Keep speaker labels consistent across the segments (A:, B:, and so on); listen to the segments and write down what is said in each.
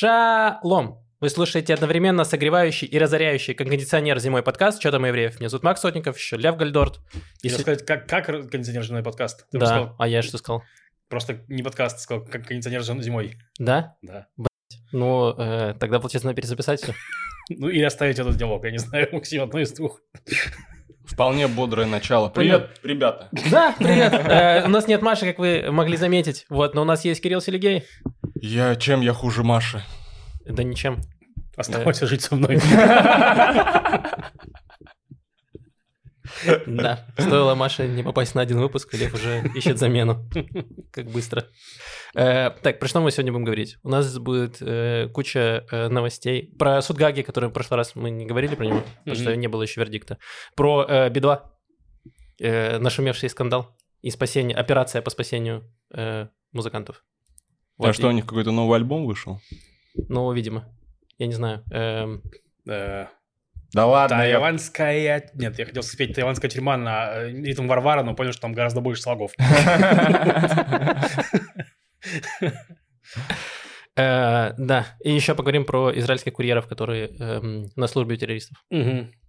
A: Шалом! Вы слушаете одновременно согревающий и разоряющий как кондиционер зимой подкаст «Что там, евреев?». Меня зовут Макс Сотников, еще Лев Гальдорт.
B: И Если сказать, как, как кондиционер зимой подкаст?
A: Ты да, сказал, а я что сказал?
B: Просто не подкаст, сказал, как кондиционер зимой.
A: Да?
B: Да.
A: Блять. Ну, э, тогда, получается, надо перезаписать все.
B: Ну, или оставить этот диалог, я не знаю, Максим, одно из двух.
C: Вполне бодрое начало. Привет, ребята.
A: Да, привет. Э, у нас нет Маши, как вы могли заметить. Вот, но у нас есть Кирилл Селигей.
C: Я чем я хуже Маши?
A: Да ничем.
B: Оставайся жить со мной.
A: Да, стоило Маше не попасть на один выпуск, Лев уже ищет замену. Как быстро. Э, так, про что мы сегодня будем говорить? У нас будет э, куча э, новостей. Про суд Гаги, который в прошлый раз мы не говорили про него, потому что не было еще вердикта. Про Би-2, нашумевший скандал и спасение, операция по спасению музыкантов.
C: А что, у них какой-то новый альбом вышел?
A: Ну, видимо. Я не знаю.
C: Да ладно.
B: Тайванская... Я... Нет, я хотел спеть тайванская тюрьма на э, ритм Варвара, но понял, что там гораздо больше слогов.
A: Э, да, и еще поговорим про израильских курьеров, которые эм, на службе у террористов.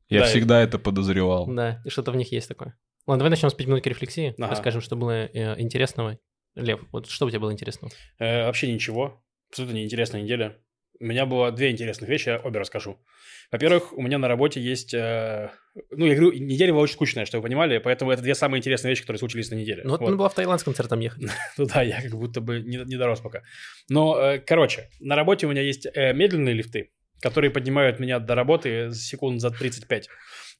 C: Я всегда это подозревал.
A: Да, и что-то в них есть такое. Ладно, давай начнем с 5 минут рефлексии, расскажем, что было э, интересного. Лев, вот что у тебя было интересного?
B: Вообще ничего. Абсолютно неинтересная неделя. У меня было две интересных вещи, я обе расскажу. Во-первых, у меня на работе есть... Э, ну, я говорю, неделя была очень скучная, чтобы вы понимали, поэтому это две самые интересные вещи, которые случились на неделе.
A: Ну, вот, надо было в Таиланд с концертом ехать.
B: ну да, я как будто бы не, не дорос пока. Но, э, короче, на работе у меня есть э, медленные лифты, которые поднимают меня до работы секунд за 35,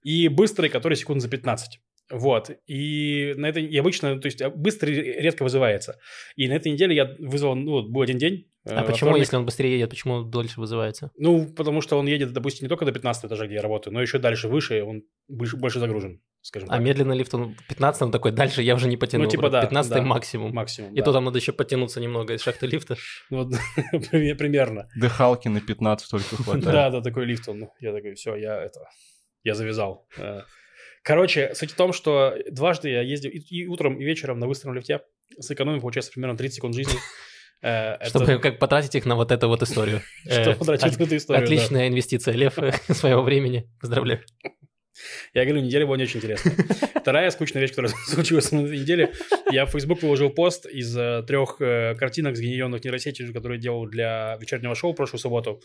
B: и быстрые, которые секунд за 15. Вот. И на этой... И обычно, то есть быстро редко вызывается. И на этой неделе я вызвал, ну, был один день.
A: Э, а почему, вторник... если он быстрее едет, почему он дольше вызывается?
B: Ну, потому что он едет, допустим, не только до 15 этажа, где я работаю, но еще дальше, выше, он больше, больше загружен, скажем
A: а так. А медленный лифт, он 15 он такой, дальше я уже не потяну.
B: Ну, типа да.
A: 15
B: да,
A: максимум.
B: Максимум,
A: И да. то там надо еще подтянуться немного из шахты лифта.
B: Вот, примерно.
C: Дыхалки на 15 только хватает.
B: Да, да, такой лифт он. Я такой, все, я это... Я завязал. Э, Короче, суть в том, что дважды я ездил и, и утром, и вечером на быстром лифте. Сэкономил, получается, примерно 30 секунд жизни.
A: Э, Чтобы это... как потратить их на вот эту вот историю.
B: Чтобы потратить на эту историю,
A: Отличная инвестиция, Лев, своего времени. Поздравляю.
B: Я говорю, неделя была не очень интересная. Вторая скучная вещь, которая случилась на этой неделе. Я в Facebook выложил пост из э, трех э, картинок сгенерированных нейросетью, которые делал для вечернего шоу прошлую субботу.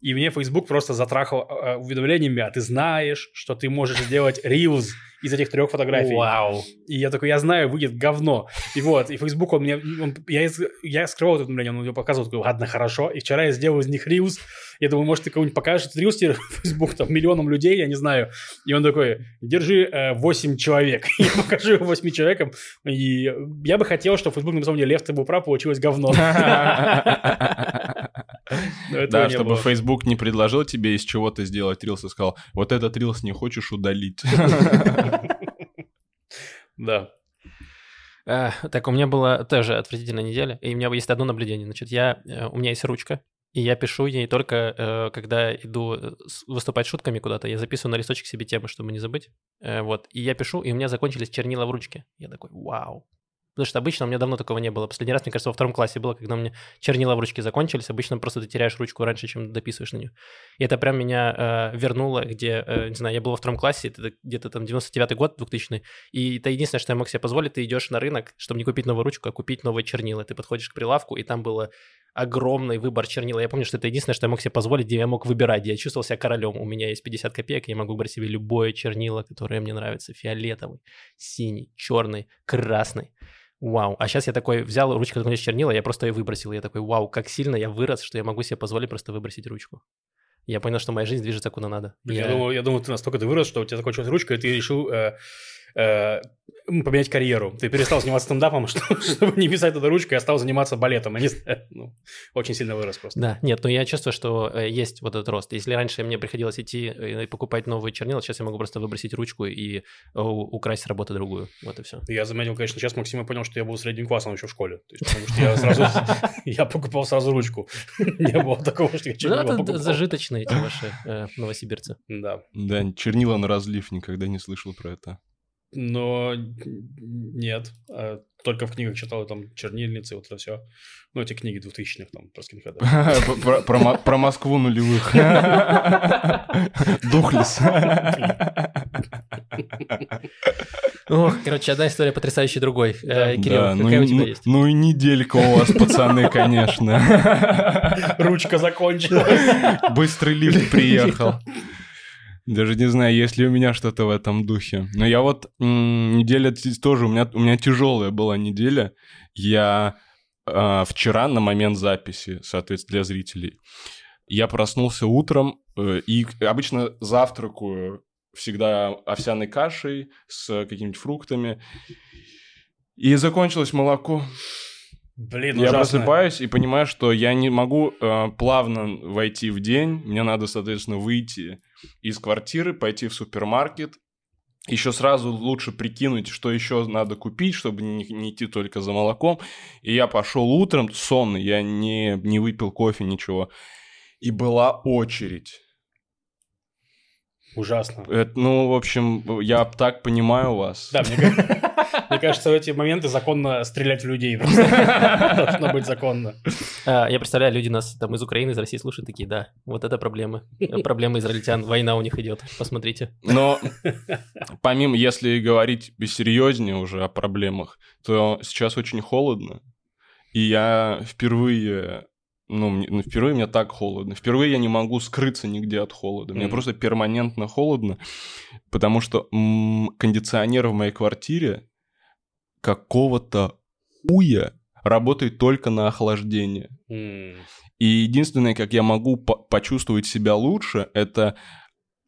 B: И мне Facebook просто затрахал э, уведомлениями, а ты знаешь, что ты можешь сделать Reels из этих трех фотографий.
A: Вау.
B: И я такой, я знаю, выйдет говно. И вот, и Facebook, он мне, он, я, я скрывал это уведомление, он мне показывал, такой, ладно, хорошо. И вчера я сделал из них Reels. Я думаю, может, ты кого-нибудь покажешь этот Reels Facebook, там, миллионам людей, я не знаю. И он такой, держи э, 8 человек. я покажу его 8 человекам. И я бы хотел, чтобы Facebook написал мне, Лев, ты был прав, получилось говно.
C: Да, чтобы Facebook не предложил тебе из чего-то сделать рилс и сказал, вот этот рилс не хочешь удалить.
B: Да.
A: Э, так, у меня была тоже отвратительная неделя, и у меня есть одно наблюдение. Значит, я, э, у меня есть ручка, и я пишу ей только, э, когда иду выступать шутками куда-то, я записываю на листочек себе темы, чтобы не забыть. Вот, и я пишу, и у меня закончились чернила в ручке. Я такой, вау, Потому что обычно у меня давно такого не было. Последний раз, мне кажется, во втором классе было, когда у меня чернила в ручке закончились. Обычно просто ты теряешь ручку раньше, чем дописываешь на нее. И это прям меня э, вернуло, где, э, не знаю, я был во втором классе, это где-то там 99-й год, 2000 и это единственное, что я мог себе позволить, ты идешь на рынок, чтобы не купить новую ручку, а купить новые чернила. Ты подходишь к прилавку, и там было огромный выбор чернил. Я помню, что это единственное, что я мог себе позволить, где я мог выбирать. Я чувствовал себя королем. У меня есть 50 копеек, я могу выбрать себе любое чернило, которое мне нравится. Фиолетовый, синий, черный, красный вау. А сейчас я такой взял ручку, которая чернила, я просто ее выбросил. Я такой, вау, как сильно я вырос, что я могу себе позволить просто выбросить ручку. Я понял, что моя жизнь движется куда надо.
B: Я, я... Думаю, я думаю, ты настолько ты вырос, что у тебя закончилась ручка, и ты решил э, э, поменять карьеру. Ты перестал заниматься стендапом, чтобы не писать эту ручку, и стал заниматься балетом. Я ну, очень сильно вырос просто.
A: Да, нет, но я чувствую, что э, есть вот этот рост. Если раньше мне приходилось идти и покупать новые чернила, сейчас я могу просто выбросить ручку и э, украсть с работы другую. Вот и все.
B: Я заметил, конечно, сейчас Максим понял, что я был средним классом еще в школе. потому что я сразу, я покупал сразу ручку. Не было такого, что я чернила
A: Ну, это зажиточные эти ваши э, новосибирцы.
B: Да.
C: Да, чернила на разлив, никогда не слышал про это.
B: Но нет. А только в книгах читал там чернильницы, вот это все. Ну, эти книги 2000-х, там, про скинхеда.
C: Про Москву нулевых. Духлес.
A: Ох, короче, одна история потрясающая другой. Э, Кирилл, какая
C: ну,
A: у тебя
C: ну,
A: есть?
C: ну и неделька у вас, пацаны, конечно.
B: Ручка закончилась.
C: Быстрый лифт приехал. Даже не знаю, есть ли у меня что-то в этом духе. Но я вот м, неделя тоже, у меня, у меня тяжелая была неделя. Я а, вчера на момент записи, соответственно, для зрителей, я проснулся утром э, и обычно завтракаю всегда овсяной кашей с какими-нибудь фруктами. И закончилось молоко.
B: Блин,
C: Я
B: ужасно.
C: просыпаюсь и понимаю, что я не могу э, плавно войти в день. Мне надо, соответственно, выйти из квартиры, пойти в супермаркет. Еще сразу лучше прикинуть, что еще надо купить, чтобы не, не идти только за молоком. И я пошел утром сонный, я не, не выпил кофе, ничего. И была очередь.
B: Ужасно.
C: Это, ну, в общем, я так понимаю вас.
B: Да, мне, ка- мне кажется, в эти моменты законно стрелять в людей. просто. Должно быть законно.
A: А, Я представляю, люди нас там из Украины, из России слушают такие, да, вот это проблемы. Проблемы израильтян, война у них идет, посмотрите.
C: Но помимо, если говорить серьезнее уже о проблемах, то сейчас очень холодно. И я впервые, ну, мне- ну, впервые мне так холодно. Впервые я не могу скрыться нигде от холода. Мне
B: Мгм.
C: просто перманентно холодно, потому что м, кондиционер в моей квартире какого-то уя работает только на охлаждение.
B: М,
C: И единственное, как я могу по- почувствовать себя лучше, это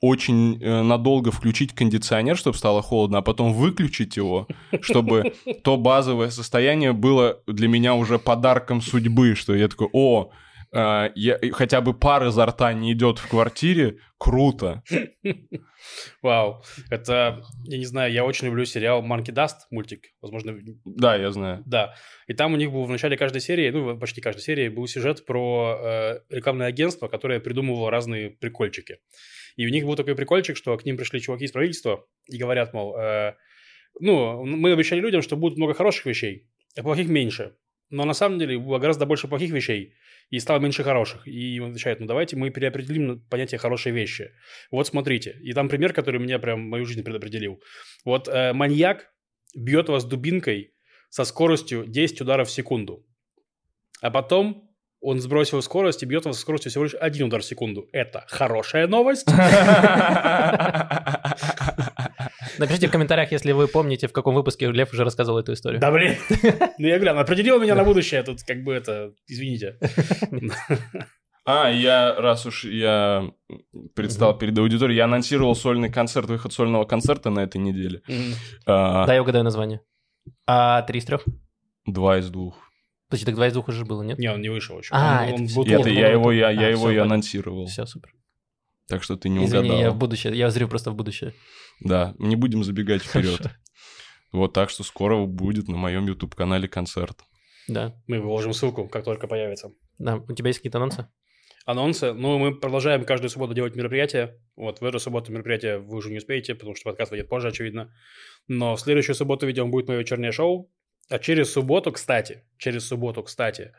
C: очень э, надолго включить кондиционер, чтобы стало холодно, а потом выключить его, чтобы то базовое состояние было для меня уже подарком судьбы, что я такой, о, э, я- хотя бы пар изо рта не идет в квартире, круто.
B: Вау. Это, я не знаю, я очень люблю сериал Monkey Dust, мультик. Возможно,
C: Да, я знаю.
B: Да. И там у них был в начале каждой серии, ну, почти каждой серии, был сюжет про э, рекламное агентство, которое придумывало разные прикольчики. И у них был такой прикольчик, что к ним пришли чуваки из правительства и говорят, мол, э, ну, мы обещали людям, что будет много хороших вещей, а плохих меньше. Но на самом деле было гораздо больше плохих вещей, и стало меньше хороших. И он отвечает, ну давайте мы переопределим понятие «хорошие вещи». Вот смотрите. И там пример, который меня прям мою жизнь предопределил. Вот э, маньяк бьет вас дубинкой со скоростью 10 ударов в секунду. А потом он сбросил скорость и бьет вас со скоростью всего лишь один удар в секунду. Это хорошая новость.
A: Напишите в комментариях, если вы помните, в каком выпуске Лев уже рассказывал эту историю.
B: Да блин. Ну я говорю, она определила меня на будущее. Тут как бы это, извините.
C: А, я, раз уж я предстал перед аудиторией, я анонсировал сольный концерт, выход сольного концерта на этой неделе.
B: Мгм.
C: А,
A: Да, я угадаю название. А три из трех?
C: Два из двух.
A: Подожди, так два из двух уже было, нет?
B: Не, он не вышел еще.
A: А,
B: Он-
A: это
B: он
A: всё-
B: был
C: это
B: плохо.
C: я его, я, я
A: А,
C: его
A: всё,
C: и анонсировал.
A: Все, супер.
C: Так что ты не
A: Извини,
C: угадал.
A: я в будущее, я зрю просто в будущее.
C: Да, не будем забегать вперед.
A: Хорошо.
C: Вот так что скоро будет на моем YouTube-канале концерт.
A: Да.
B: Мы выложим ссылку, как только появится.
A: Да, у тебя есть какие-то анонсы?
B: Анонсы. Ну, мы продолжаем каждую субботу делать мероприятия. Вот в эту субботу мероприятие вы уже не успеете, потому что подкаст выйдет позже, очевидно. Но в следующую субботу, видимо, будет мое вечернее шоу. А через субботу, кстати, через субботу, кстати,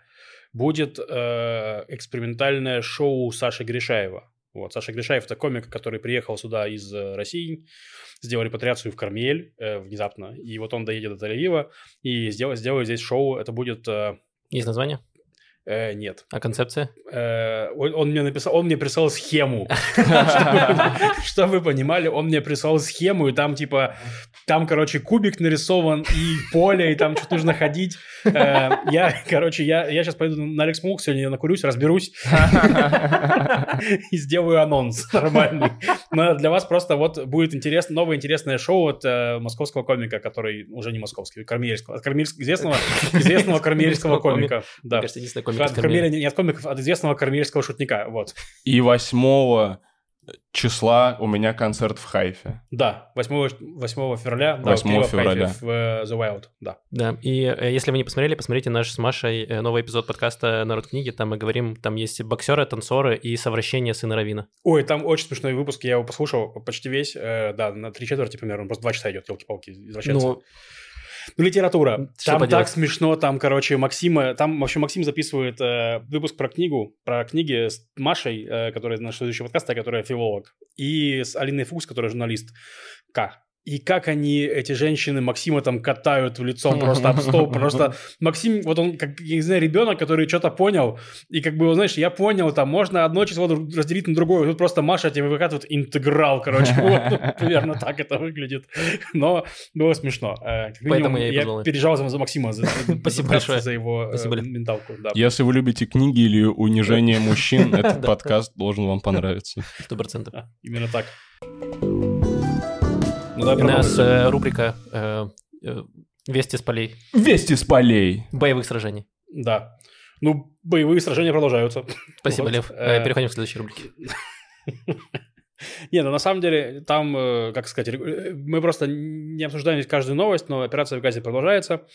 B: будет э, экспериментальное шоу Саши Гришаева. Вот, Саша Гришаев – это комик, который приехал сюда из э, России, сделал репатриацию в Кармель э, внезапно, и вот он доедет до Тель-Авива и сделает, здесь шоу. Это будет... э,
A: Есть название?
B: Э, нет,
A: А концепция?
B: Э, он, он мне написал, он мне прислал схему. Чтобы- Чтобы вы понимали, он мне прислал схему, и там типа, там, короче, кубик нарисован, и поле, и там что-то нужно ходить. Э, Я, короче, я, я сейчас пойду на Алекс Мук, сегодня я накурюсь, разберусь и сделаю анонс нормальный. Но для вас просто вот будет интересно, новое интересное шоу от э, московского комика, который уже не московский, кармельского, известного, известного кармельского комика. Да.
A: кажется, единственный комик
B: От.
A: Кармеля,
B: не от комиков, от известного кармельского шутника. Вот.
C: И 8 числа у меня концерт в Хайфе.
B: Да, 8, 8 февраля. да,
C: 8
B: пиво в
C: февраля.
B: Хайфе, В э, The Wild, да.
A: Да, и э, если вы не посмотрели, посмотрите наш с Машей э, новый эпизод подкаста «Народ книги». Там мы говорим, там есть боксеры, танцоры и совращение сына Равина.
B: Ой, там очень смешной выпуск, я его послушал почти весь, да, на три четверти примерно, он просто два часа идет, елки-палки, извращается.
A: Ну,
B: Ну, литература.
A: Что
B: там
A: поделать?
B: так смешно, там, короче, Максима, там, в общем, Максим записывает э, выпуск про книгу, про книги с Машей, э, которая наш следующий подкаст, которая филолог, и с Алиной Фукс, которая журналист. К. И как они, эти женщины, Максима там катают в лицом просто об стол, просто Максим, вот он, как, я не знаю, ребенок, который что-то понял, и как бы, вот, знаешь, я понял, там, можно одно число разделить на другое, тут просто Маша тебе выкатывает интеграл, короче, вот, примерно так это выглядит, но было смешно. Э, как минимум,
A: Поэтому я и
B: я переживал за, за Максима, за,
A: Спасибо большое.
B: за его э,
A: Спасибо, Лев.
B: менталку, да.
C: Если вы любите книги или унижение мужчин, этот подкаст должен вам понравиться.
A: сто процентов.
B: Именно так. Ну, давай
A: У нас э, рубрика э, э, «Вести с полей
C: Вести с полей.
A: боевых сражений».
B: Да. Ну, боевые сражения продолжаются.
A: Спасибо,
B: Вот,
A: Лев.
B: э,
A: Э, Переходим к следующей рубрике.
B: Не, ну на самом деле там, э, как сказать, э, мы просто не обсуждаем здесь каждую новость, но операция в Газе продолжается.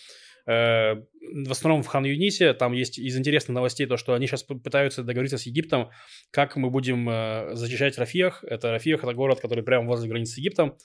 B: В основном в Хан Юнисе там есть из интересных новостей то, что они сейчас пытаются договориться с Египтом, как мы будем защищать Рафиях. Это Рафиях, это город, который прямо возле границы с Египтом,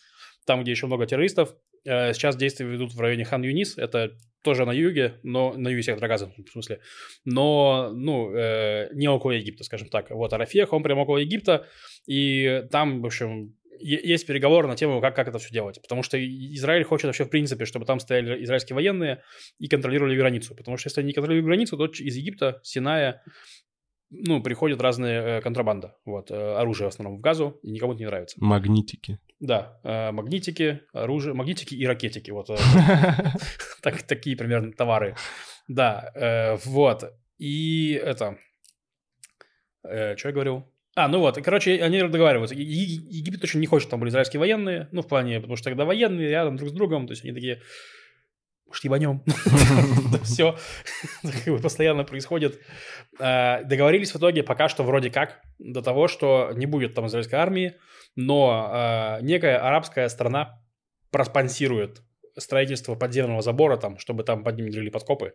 B: там, где еще много террористов. Э, Сейчас действия ведут в районе Хан Юнис, это тоже на юге, но на юге сектора Газа, в смысле. Но, ну, э, не около Египта, скажем так. Вот, а Рафиях, он прямо около Египта, и там, в общем, есть переговоры на тему, как, как это все делать. Потому что Израиль хочет вообще, в принципе, чтобы там стояли израильские военные и контролировали границу. Потому что если они не контролируют границу, то из Египта, Синая, ну, приходят разные э, контрабанда. Вот, э, оружие в основном в газу, и никому это не нравится.
C: Магнитики.
B: Да, э, магнитики, оружие, магнитики и ракетики. Вот э, так, такие примерно товары. Да, э, вот. И это... что я говорил? А, ну вот, короче, они договариваются. Египет очень не хочет, там были израильские военные, ну, в плане, потому что тогда военные рядом друг с другом, то есть они такие, может, ебанем? Все постоянно происходит. Э, Договорились в итоге пока что вроде как до того, что не будет там израильской армии, но э, некая арабская страна проспонсирует строительство подземного забора там, чтобы там под ним дрели подкопы,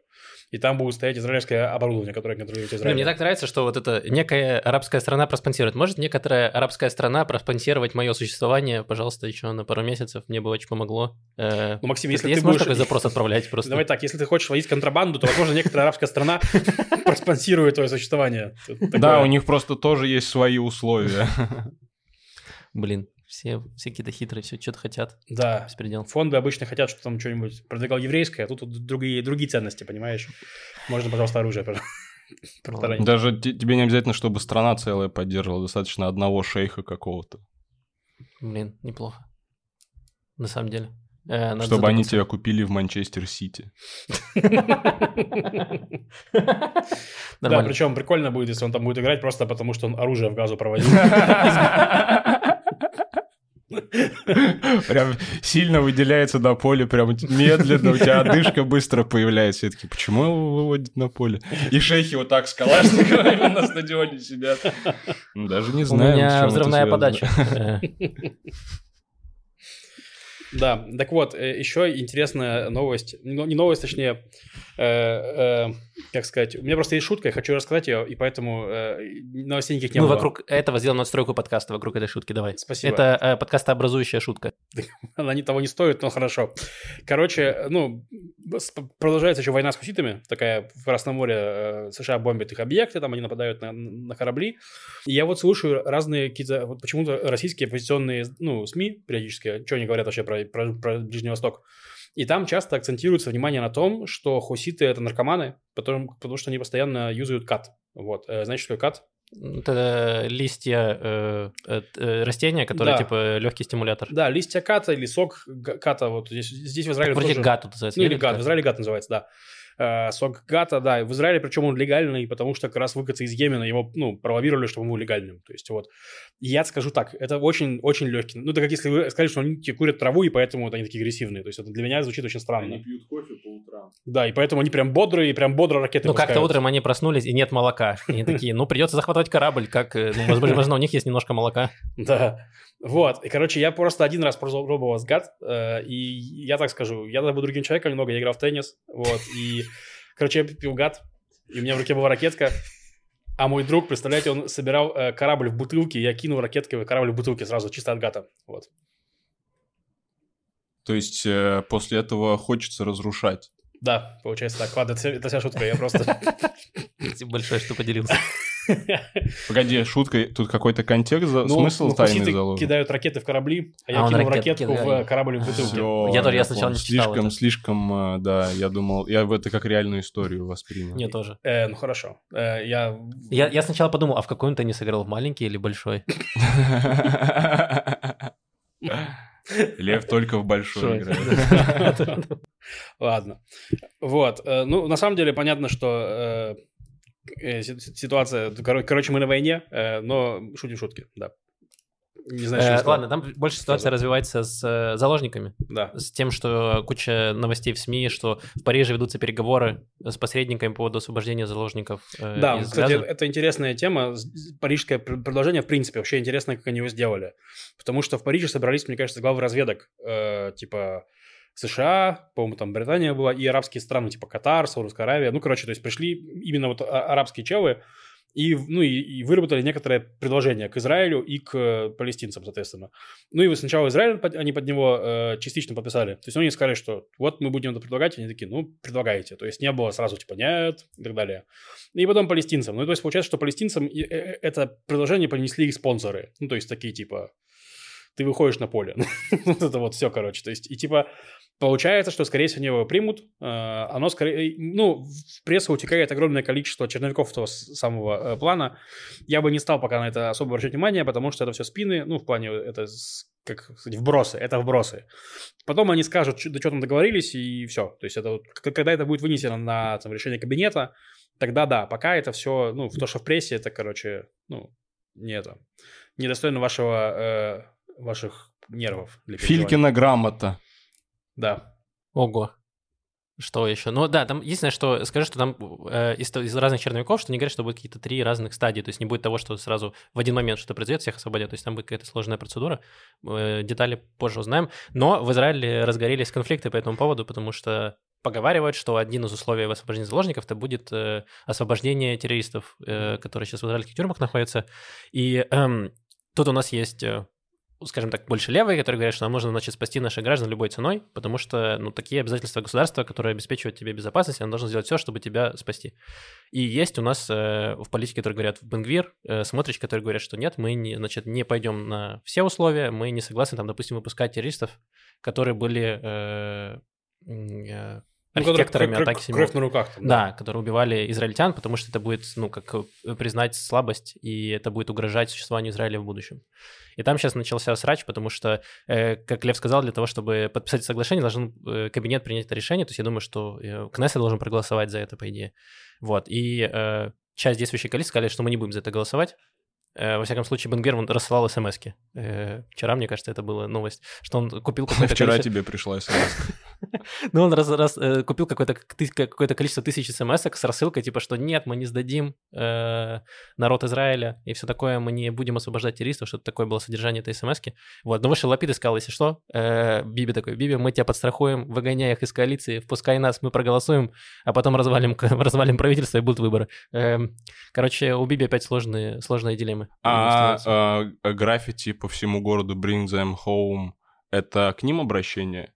B: и там будет стоять израильское оборудование, которое контролирует Израиль.
A: мне так нравится, что вот эта некая арабская страна проспонсирует. Может некоторая арабская страна проспонсировать мое существование, пожалуйста, еще на пару месяцев? Мне бы очень помогло. Э,
B: Ну, Максим, если ты будешь...
A: такой запрос отправлять просто?
B: Давай так, если ты хочешь водить контрабанду, то, возможно, некоторая арабская страна проспонсирует твое существование.
C: Да, у них просто тоже есть свои условия.
A: Блин, все, все какие-то хитрые, все что-то хотят.
B: Да.
A: Беспредел.
B: Фонды обычно хотят, чтобы там что-нибудь продвигал еврейское, а тут другие, другие ценности, понимаешь? Можно, пожалуйста, оружие пожалуйста, протаранить.
C: Даже те- тебе не обязательно, чтобы страна целая поддерживала, достаточно одного шейха какого-то,
A: Блин, неплохо. На самом деле. Э, надо
C: чтобы они
A: задуматься.
C: тебя купили в Манчестер Сити.
B: Да, причем прикольно будет, если он там будет играть просто потому, что он оружие в газу проводил.
C: Прям сильно выделяется на поле, прям медленно, у тебя одышка быстро появляется. Я такие, почему его выводят на поле? И шейхи вот так с калашниковыми на стадионе сидят. Ну, Даже не
A: У
C: знаю, с
A: меня взрывная подача.
B: Да, так вот, э, еще интересная новость, ну, не новость, точнее, э, э, как сказать, у меня просто есть шутка, я хочу рассказать ее, и поэтому э, новостей никаких не
A: Мы
B: было.
A: вокруг этого сделаем настройку подкаста, вокруг этой шутки, давай.
B: Спасибо.
A: Это э, подкастообразующая шутка.
B: Она не того не стоит, но хорошо. Короче, ну, продолжается еще война с хуситами, такая в Красном море э, США бомбят их объекты, там они нападают на, на корабли. И я вот слушаю разные какие-то, вот почему-то российские оппозиционные, ну, СМИ периодически, что они говорят вообще про, про, про Ближний Восток. И там часто акцентируется внимание на том, что хуситы — это наркоманы, потому, потому что они постоянно юзают кат. Вот. Э, Знаете, что такое кат?
A: Это листья э, э, э, растения, которые
B: Да.
A: типа легкий стимулятор.
B: Да, листья ката или сок ката. Вот здесь, здесь в Израиле
A: Вроде
B: тоже-
A: гату называется.
B: Ну, или гад, в Израиле гад называется, да. Э, сок гата, да, в Израиле, причем он легальный, потому что как раз выходцы из Йемена его, ну, пролоббировали, чтобы он был легальным. То есть вот, я скажу так, это очень-очень легкий. Ну, это как если вы сказали, что они курят траву, и поэтому вот они такие агрессивные. То есть это для меня звучит очень странно.
C: Они пьют кофе по утрам.
B: Да, и поэтому они прям бодрые, и прям бодро ракеты
A: Ну, как-то утром они проснулись, и нет молока. И они такие, ну, придется захватывать корабль, как, э, ну, возможно, возможно, у них есть немножко молока.
B: Да. Вот. И, короче, я просто один раз пробовал с гад, э, и я так скажу, я тогда был другим человеком немного, я играл в теннис, вот, и, короче, я пил гад, и у меня в руке была ракетка, а мой друг, представляете, он собирал э, корабль в бутылке, я кинул ракеткой в корабль в бутылке сразу, чисто от гата, вот.
C: То есть э, после этого хочется разрушать.
B: Да, получается так. Ладно, это, вся- это вся шутка, я просто...
A: Спасибо большое, что поделился.
C: Погоди, шутка, тут какой-то контекст,
B: Ну,
C: смысл
B: ну,
C: тайный заложен.
B: кидают ракеты в корабли, а
A: А
B: я кинул
A: ракет
B: ракетку
A: кидает.
B: в корабль в бутылке.
C: Всё,
A: Я тоже- я сначала не читал
C: Слишком,
A: это.
C: слишком, э, да, я думал, я в это как реальную историю воспринял.
A: Мне тоже.
B: Э, ну хорошо. Э, я...
A: Я, я сначала подумал, а в какой он теннис играл, в маленький или большой?
C: Лев только в большой играет.
B: Ладно. Вот. э, Ну, на самом деле, понятно, что э, ситуация... коро- Короче, мы на войне, э, но шутим шутки, да. Не знаю, что
A: Э,
B: сказать.
A: Ладно, там больше ситуация развивается с э, заложниками.
B: Да.
A: С тем, что куча новостей в СМИ, что в Париже ведутся переговоры с посредниками по поводу освобождения заложников э,
B: Да,
A: из
B: кстати,
A: Газа.
B: это интересная тема. Парижское пр- предложение, в принципе, вообще интересно, как они его сделали. Потому что в Париже собрались, мне кажется, главы разведок, э, типа США, по-моему, там Британия была, и арабские страны, типа Катар, Саудовская Аравия. Ну, короче, то есть пришли именно вот а- арабские челы, и, ну, и, и выработали некоторое предложение к Израилю и к э, палестинцам, соответственно. Ну, и сначала Израиль, они под него э, частично подписали. То есть они сказали, что вот мы будем это предлагать, они такие, ну, предлагайте. То есть не было сразу типа нет и так далее. И потом палестинцам. Ну, то есть получается, что палестинцам э, э, это предложение принесли их спонсоры. Ну, то есть такие типа, ты выходишь на поле. Вот это вот все, короче. То есть, и типа, получается, что, скорее всего, они его примут. Э, Оно скорее... Ну, в прессу утекает огромное количество черновиков этого с- самого э, плана. Я бы не стал пока на это особо обращать внимание, потому что это все спины. Ну, в плане это, как сказать, вбросы. Это вбросы. Потом они скажут, до чего там договорились, и все. То есть, это вот, когда это будет вынесено на там, решение кабинета, тогда да. Пока это все, ну, то, что в прессе, это, короче, ну, не это. Недостойно вашего, э, ваших нервов.
C: Филькина грамота.
B: Да.
A: Ого. Что еще? Ну да, там единственное, что скажи, что там э, из, из разных черновиков, что они говорят, что будет какие-то три разных стадии, то есть не будет того, что сразу в один момент что-то произойдет, всех освободят, то есть там будет какая-то сложная процедура, Э, детали позже узнаем. Но в Израиле разгорелись конфликты по этому поводу, потому что поговаривают, что один из условий освобождения заложников это будет э, освобождение террористов, э, которые сейчас в израильских тюрьмах находятся. И эм, тут у нас есть э, скажем так, больше левые, которые говорят, что нам нужно, значит, спасти наших граждан любой ценой, потому что, ну, такие обязательства государства, которые обеспечивают тебе безопасность, оно должно сделать все, чтобы тебя спасти. И есть у нас э, в политике, которые говорят в Бенгвир, э, смотришь, которые говорят, что нет, мы, не, значит, не пойдем на все условия, мы не согласны, там, допустим, выпускать террористов, которые были э, м,
B: Ну,
A: архитекторами
B: кровь-
A: атаки
B: кровь, на руках. Там,
A: Да, которые убивали израильтян, потому что это будет, ну, как э, признать слабость, и это будет угрожать существованию Израиля в будущем. И там сейчас начался срач, потому что, э, как Лев сказал, для того, чтобы подписать соглашение, должен э, кабинет принять это решение. То есть я думаю, что э, Кнессет должен проголосовать за это, по идее. Вот. И э, часть действующей коалиции сказали, что мы не будем за это голосовать. Э, Во всяком случае, Бенгвер он рассылал смс -ки. Э, Вчера, мне кажется, это была новость, что он купил какое-то
C: Вчера
A: количество-
C: тебе пришла смс.
A: ну, он раз, раз, э, купил какое-то, какое-то количество тысяч смс с рассылкой, типа, что нет, мы не сдадим народ Израиля и все такое, мы не будем освобождать террористов, что-то такое было содержание этой смс -ки. Вот, но вышел Лапид и сказал, если что, Биби такой, Биби, мы тебя подстрахуем, выгоняй их из коалиции, впускай нас, мы проголосуем, а потом развалим, развалим правительство и будут выборы. Эм, короче, у Биби опять сложные, сложные дилеммы.
C: А
A: становятся.
C: а, граффити по всему городу Bring Them Home, это к ним обращение?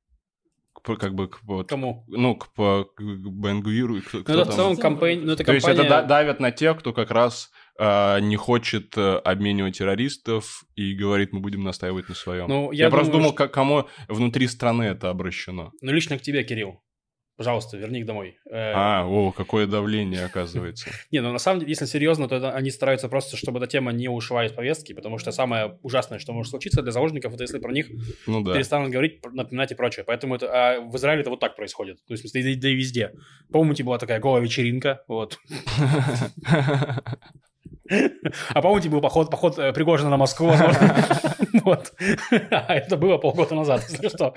C: Как бы к вот,
B: Кому?
C: ну, к, по- к Бенгвиру и кто,
B: Ну,
C: кто
B: это в
C: там?
B: целом компания... Ну, это
C: То есть
B: компания...
C: это да- давят на тех, кто как раз э, не хочет э, обменивать террористов и говорит, мы будем настаивать на своем.
B: Ну,
C: я
B: я
C: просто
B: думаю,
C: думал, к кому внутри страны это обращено.
B: Ну, лично к тебе, Кирилл. Пожалуйста, верни их домой. Э,
C: А, о, какое давление, оказывается.
B: Не, ну на самом деле, если серьезно, то это они стараются просто, чтобы эта тема не ушла из повестки, потому что самое ужасное, что может случиться для заложников, это если про них
C: Ну да.
B: перестанут говорить, напоминать и прочее. Поэтому это, а в Израиле это вот так происходит. То есть, да, да и везде. Помните, была такая голая вечеринка, вот. А помните, был поход, поход э, Пригожина на Москву, возможно. Вот. А это было полгода назад, если что.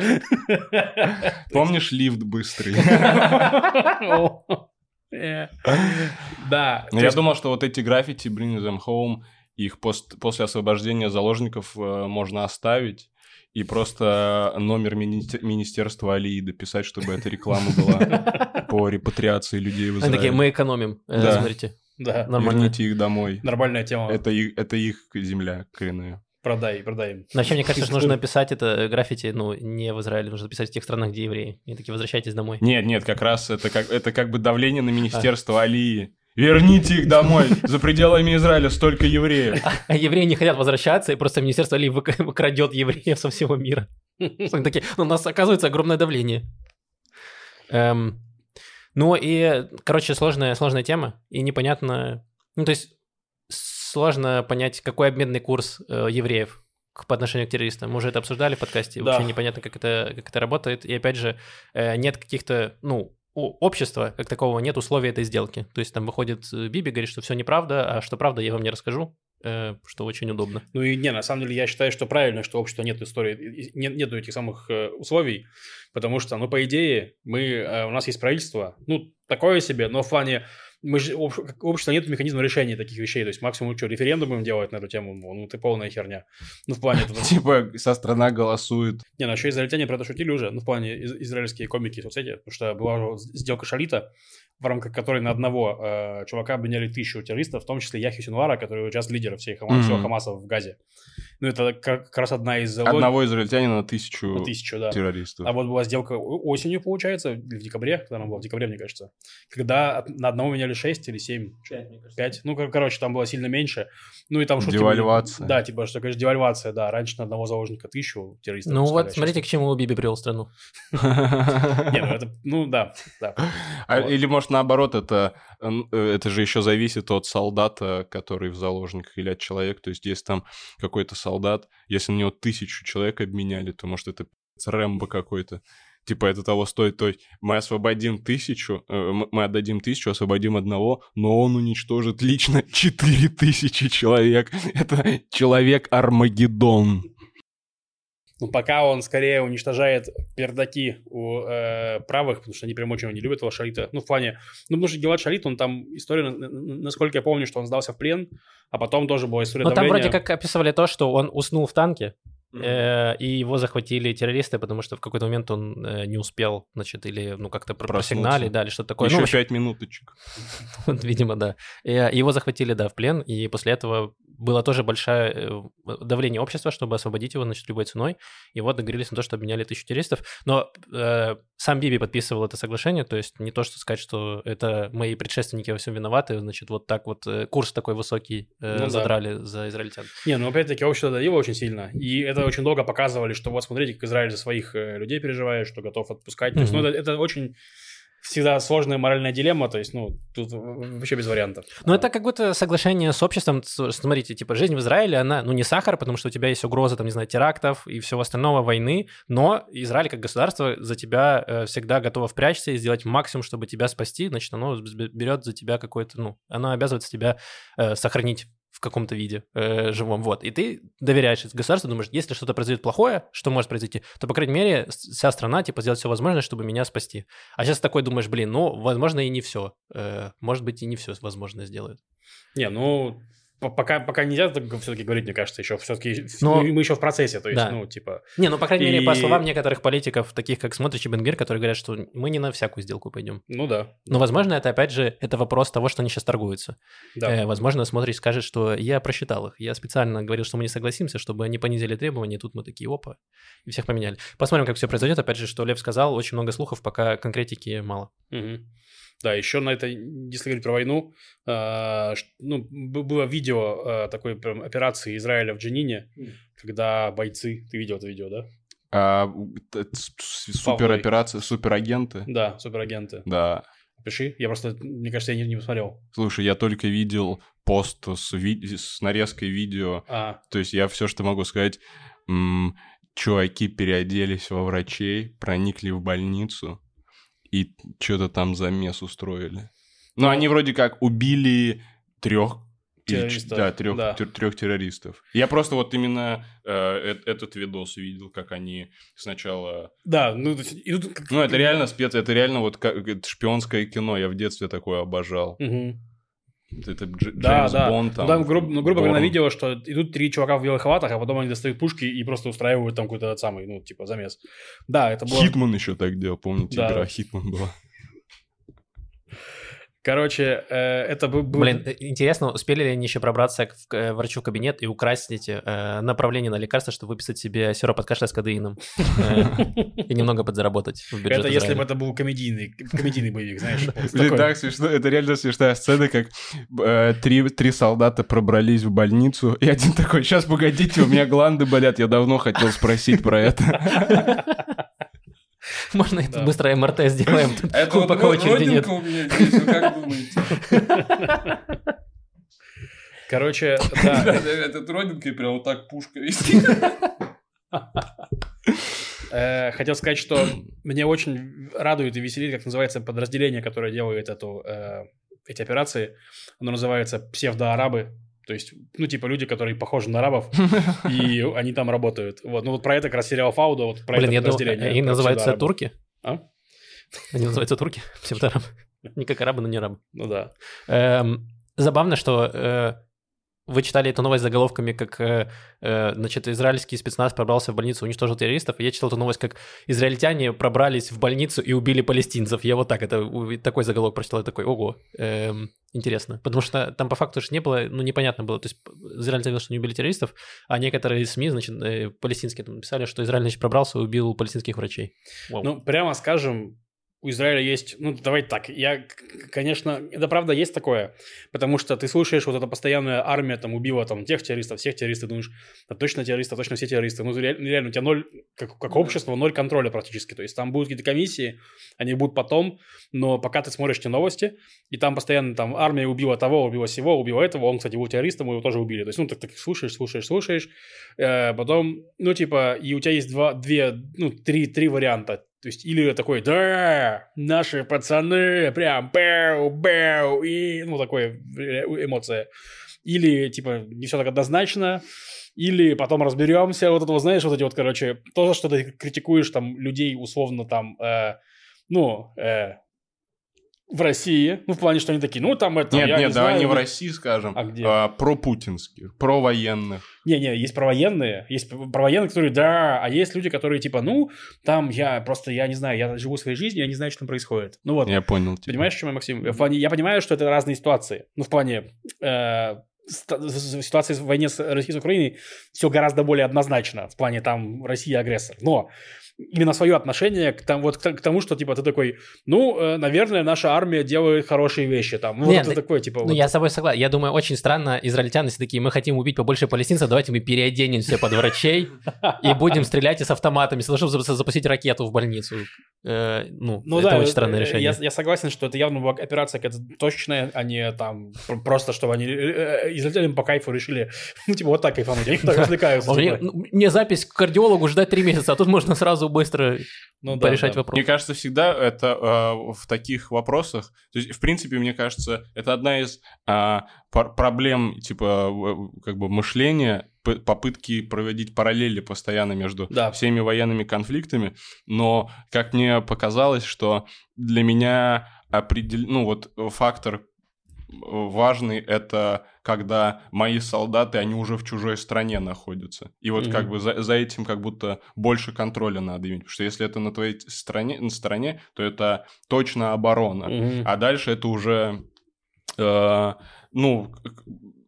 C: Помнишь лифт быстрый?
B: Да.
C: Ну, Я думал, что вот эти граффити Bring Them Home, их после освобождения заложников э, можно оставить и просто номер мини- Министерства Алии дописать, чтобы эта реклама была по репатриации людей в
A: Они такие, мы экономим. Э,
C: Да.
A: Смотрите,
B: Да,
A: нормально.
C: Верните их домой.
B: нормальная тема.
C: Это их, это их земля коренная.
B: Продай, продай им.
A: Но вообще, мне кажется, что нужно писать это э, граффити, ну, не в Израиле, нужно писать в тех странах, где евреи. И такие, возвращайтесь домой.
C: Нет, нет, как раз это как, это как бы давление на Министерство Алии. Верните их домой. За пределами Израиля столько евреев.
A: А евреи не хотят возвращаться, и просто Министерство Али вык- выкрадет евреев со всего мира. Они такие, ну, у нас оказывается огромное давление. Эм, ну и, короче, сложная, сложная тема, и непонятно... Ну, то есть сложно понять, какой обменный курс э, евреев по отношению к террористам. Мы уже это обсуждали в подкасте,
B: Да.
A: вообще непонятно, как это, как это работает. И опять же, э, нет каких-то, ну, общества как такового нет условий этой сделки. То есть там выходит э, Биби, говорит, что все неправда, а что правда, я вам не расскажу, что очень удобно.
B: Ну и не, на самом деле я считаю, что правильно, что общества нет истории, нет, нету этих самых э, условий, потому что, ну, по идее, мы, э, у нас есть правительство, ну, такое себе, но в плане, мы же, общество нет механизма решения таких вещей, то есть максимум что, референдум будем делать на эту тему, ну, это полная херня. Ну, в плане,
C: Типа, вся страна голосует.
B: не, ну, еще израильтяне про это шутили уже, ну, в плане из- израильские комики в соцсети, потому что была сделка Шалита, в рамках которой на одного э, чувака обменяли тысячу террористов, в том числе Яхи Синуара, который сейчас лидер всей Хама- всего Хамаса в Газе. Ну, это как, раз одна из... лог-
C: Одного израильтянина на тысячу
B: на тысячу, да.
C: террористов.
B: А вот была сделка осенью, получается, или в декабре, когда она была, в декабре, мне кажется, когда на одного меняли 6 или 7, 5, ну, кор- короче, там было сильно меньше. Ну, и там были.
C: Девальвация.
B: Да, типа, что, конечно, девальвация, да, раньше на одного заложника тысячу террористов.
A: Ну вот, смотрите, к чему Биби привел страну.
B: Не, ну, это, ну, да, да.
C: А. Или, может, наоборот, это, э, это же еще зависит от солдата, который в заложниках, или от человека. То есть, если там какой-то солдат, если на него тысячу человек обменяли, то, может, это Рэмбо какой-то. Типа, это того стоит. То есть, мы освободим тысячу, э, мы отдадим тысячу, освободим одного, но он уничтожит лично четыре тысячи человек. Это человек-Армагеддон.
B: Ну, пока он скорее уничтожает пердаки у э, правых, потому что они прям очень не любят его Шалита. Ну, в плане... Ну, потому что Гелат Шалит, он там... История, на- на- насколько я помню, что он сдался в плен, а потом тоже была история
A: Но Ну, там
B: давления.
A: вроде как описывали то, что он уснул в танке, э, и его захватили террористы, потому что в какой-то момент он э, не успел, значит, или, ну, как-то просигнали, да, или что-то такое.
C: Еще
A: Ну, общем,
C: пять минуточек.
A: Вот, видимо, да. И, э, его захватили, да, в плен, и после этого было тоже большое давление общества, чтобы освободить его, значит, любой ценой. И вот договорились на то, что обменяли тысячу террористов. Но э, сам Биби подписывал это соглашение, то есть не то, что сказать, что это мои предшественники во всем виноваты, значит, вот так вот э, курс такой высокий э,
B: Ну да.
A: задрали за израильтян.
B: Не, ну опять-таки общество давило очень сильно. И это очень долго показывали, что вот смотрите, как Израиль за своих э, людей переживает, что готов отпускать. То есть, ну, это, это очень всегда сложная моральная дилемма, то есть, ну, тут вообще без вариантов.
A: Ну, это как будто соглашение с обществом. Смотрите, типа, жизнь в Израиле, она, ну, не сахар, потому что у тебя есть угроза, там, не знаю, терактов и всего остального, войны, но Израиль как государство за тебя э, всегда готово впрячься и сделать максимум, чтобы тебя спасти, значит, оно берет за тебя какой-то, ну, оно обязывается тебя э, сохранить в каком-то виде э, живом, вот. И ты доверяешь государству, думаешь, если что-то произойдет плохое, что может произойти, то, по крайней мере, вся страна, типа, сделает все возможное, чтобы меня спасти. А сейчас такой думаешь, блин, ну, возможно, и не все. может быть, и не все возможно сделают.
B: Не, ну, пока, пока нельзя так все-таки говорить, мне кажется, еще все-таки
A: Но-
B: мы, еще в процессе, то есть,
A: Да.
B: ну, типа,
A: Не, ну, по крайней мере, по
B: И-
A: словам некоторых политиков, таких как Смотрич и Бенгер, которые говорят, что мы не на всякую сделку пойдем.
B: ну да,
A: Но, возможно, это, опять же, это вопрос того, что они сейчас торгуются.
B: да.
A: Э, возможно, Смотрич скажет, что я просчитал их. Я специально говорил, что мы не согласимся, чтобы они понизили требования. Тут мы такие, опа, и всех поменяли. Посмотрим, как все произойдет. Опять же, что Лев сказал, очень много слухов, пока конкретики мало.
B: Мгм. Да, еще на это, если говорить про войну, э, ну, было видео э, такой прям операции Израиля в Джанине, когда бойцы, ты видел это видео, да?
C: А, с- супероперация, суперагенты.
B: Да, суперагенты.
C: Да.
B: Пиши. Я просто, мне кажется, я не, не посмотрел.
C: Слушай, я только видел пост с, ви- с нарезкой видео.
B: А,
C: То есть я все, что могу сказать, м, чуваки переоделись во врачей, проникли в больницу и что-то там замес устроили. Ну,
B: Ну,
C: они вроде как убили трех
B: Террористов,
C: да, трех,
B: да.
C: трех террористов. Я просто вот именно э, этот видос видел, как они сначала...
B: да, ну, идут как-
C: Ну, это реально спец, это реально вот как шпионское кино. Я в детстве такое обожал.
B: Мгм.
C: Это Дж-
B: Да,
C: Джеймс
B: да.
C: Бонд
B: Ну,
C: там.
B: там, грубо, ну, грубо говоря, на видео, что идут три чувака в белых халатах, а потом они достают пушки и просто устраивают там какой-то этот самый, ну, типа, замес. Да, это было...
C: Хитман еще так делал, помните,
B: Да.
C: игра Хитман была.
B: Короче, э, это был... был-
A: Блин, э, интересно, успели ли они еще пробраться к к, э, врачу в кабинет и украсть эти э, направления на лекарства, чтобы выписать себе сироп от кашля с кадеином и немного подзаработать в бюджет
B: Это если бы это был комедийный, комедийный боевик, знаешь.
C: Блин,
B: такой.
C: так смешно. Это реально смешная сцена, как три, три солдата пробрались в больницу, и один такой, сейчас, погодите, у меня гланды болят, я давно хотел спросить про это.
A: Можно это
B: Да.
A: быстро МРТ сделаем? Тут пока очереди нет.
C: у меня здесь, вы как думаете?
B: Короче, да.
C: Этот родинкой прям вот так пушка висит.
B: Э, Хотел сказать, что меня очень радует и веселит, как называется подразделение, которое делает эту, э, эти операции. Оно называется псевдоарабы. То есть, ну, типа люди, которые похожи на арабов, и они там работают. Вот, ну вот про это как раз сериал Фауда, вот про
A: Блин,
B: это
A: я думал,
B: подразделение.
A: они называются турки?
B: А?
A: Они называются турки? Псевдоарабы. Не как арабы, но не арабы.
B: Ну да.
A: Эм, Забавно, что э, вы читали эту новость заголовками, как, э, э, значит, израильский спецназ пробрался в больницу, уничтожил террористов. Я читал эту новость, как израильтяне пробрались в больницу и убили палестинцев. Я вот так это, такой заголовок прочитал, и такой, ого, эм, интересно. Потому что там по факту же не было, ну, непонятно было. То есть Израиль заявил, что не убили террористов, а некоторые СМИ, значит, э, палестинские там написали, что Израиль, значит, пробрался и убил палестинских врачей. Вау.
B: Ну, прямо скажем, у Израиля есть, ну, давай так, я, конечно, это правда есть такое, потому что ты слушаешь, вот эта постоянная армия там убила там тех террористов, всех террористов, думаешь, да точно террористы, точно все террористы, ну, реально, у тебя ноль, как, как общество, ноль контроля практически, то есть там будут какие-то комиссии, они будут потом, но пока ты смотришь эти новости, и там постоянно там армия убила того, убила сего, убила этого, он, кстати, был террористом, его тоже убили, то есть, ну, ты так слушаешь, слушаешь, слушаешь, э, потом, ну, типа, и у тебя есть два, две, ну, три, три варианта. То есть, или такой, да, наши пацаны, прям, бэу, бэу, и, ну, такое э, эмоция. Или, типа, не все так однозначно, или потом разберемся, вот это, вот, знаешь, вот эти вот, короче, то, что ты критикуешь там людей, условно, там, э, ну, э, в России, ну, в плане, что они такие, ну, там это,
C: Нет,
B: я
C: нет,
B: не
C: давай
B: знаю,
C: не в России скажем,
B: А где?
C: а про путинских, про военных.
B: Не-не, есть провоенные, есть провоенные, которые, да, а есть люди, которые, типа, ну, там я просто, я не знаю, я живу своей жизнью, я не знаю, что там происходит. Ну вот,
C: Я понял тебя.
B: понимаешь, чем я, Максим? В плане, я понимаю, что это разные ситуации. Ну, в плане э, ста- с- ситуации в войне с Россией с Украиной все гораздо более однозначно. В плане, там, Россия агрессор. Но именно свое отношение к, там, вот, к, к тому, что, типа, ты такой, ну, э, наверное, наша армия делает хорошие вещи. Там, ну,
A: Нет,
B: вот это такое, типа,
A: Ну,
B: вот.
A: я с тобой согласен. Я думаю, очень странно израильтяне если такие, мы хотим убить побольше палестинцев, давайте мы переоденемся под врачей и будем стрелять из автоматами, чтобы зап- запустить ракету в больницу. Э, ну,
B: Ну
A: это очень странное решение.
B: Я, согласен, что это явно была операция какая-то точечная, а не там пр- просто, чтобы они э, израильтянам по кайфу решили, ну, типа, вот так кайфануть, они развлекаются. Типа.
A: ну, мне запись к кардиологу ждать три месяца, а тут можно сразу быстро
B: Ну да,
A: порешать
B: да.
A: вопрос.
C: Мне кажется, всегда это э, в таких вопросах, то есть, в принципе, мне кажется, это одна из пар- проблем, типа, как бы мышления, п- попытки проводить параллели постоянно между
B: Да.
C: всеми военными конфликтами, но, как мне показалось, что для меня определ... ну, вот фактор важный это когда мои солдаты, они уже в чужой стране находятся. И вот
B: Мгм.
C: как бы за, за этим как будто больше контроля надо иметь. Потому что если это на твоей стране, на стороне, то это точно оборона.
B: Мгм.
C: А дальше это уже, э, ну,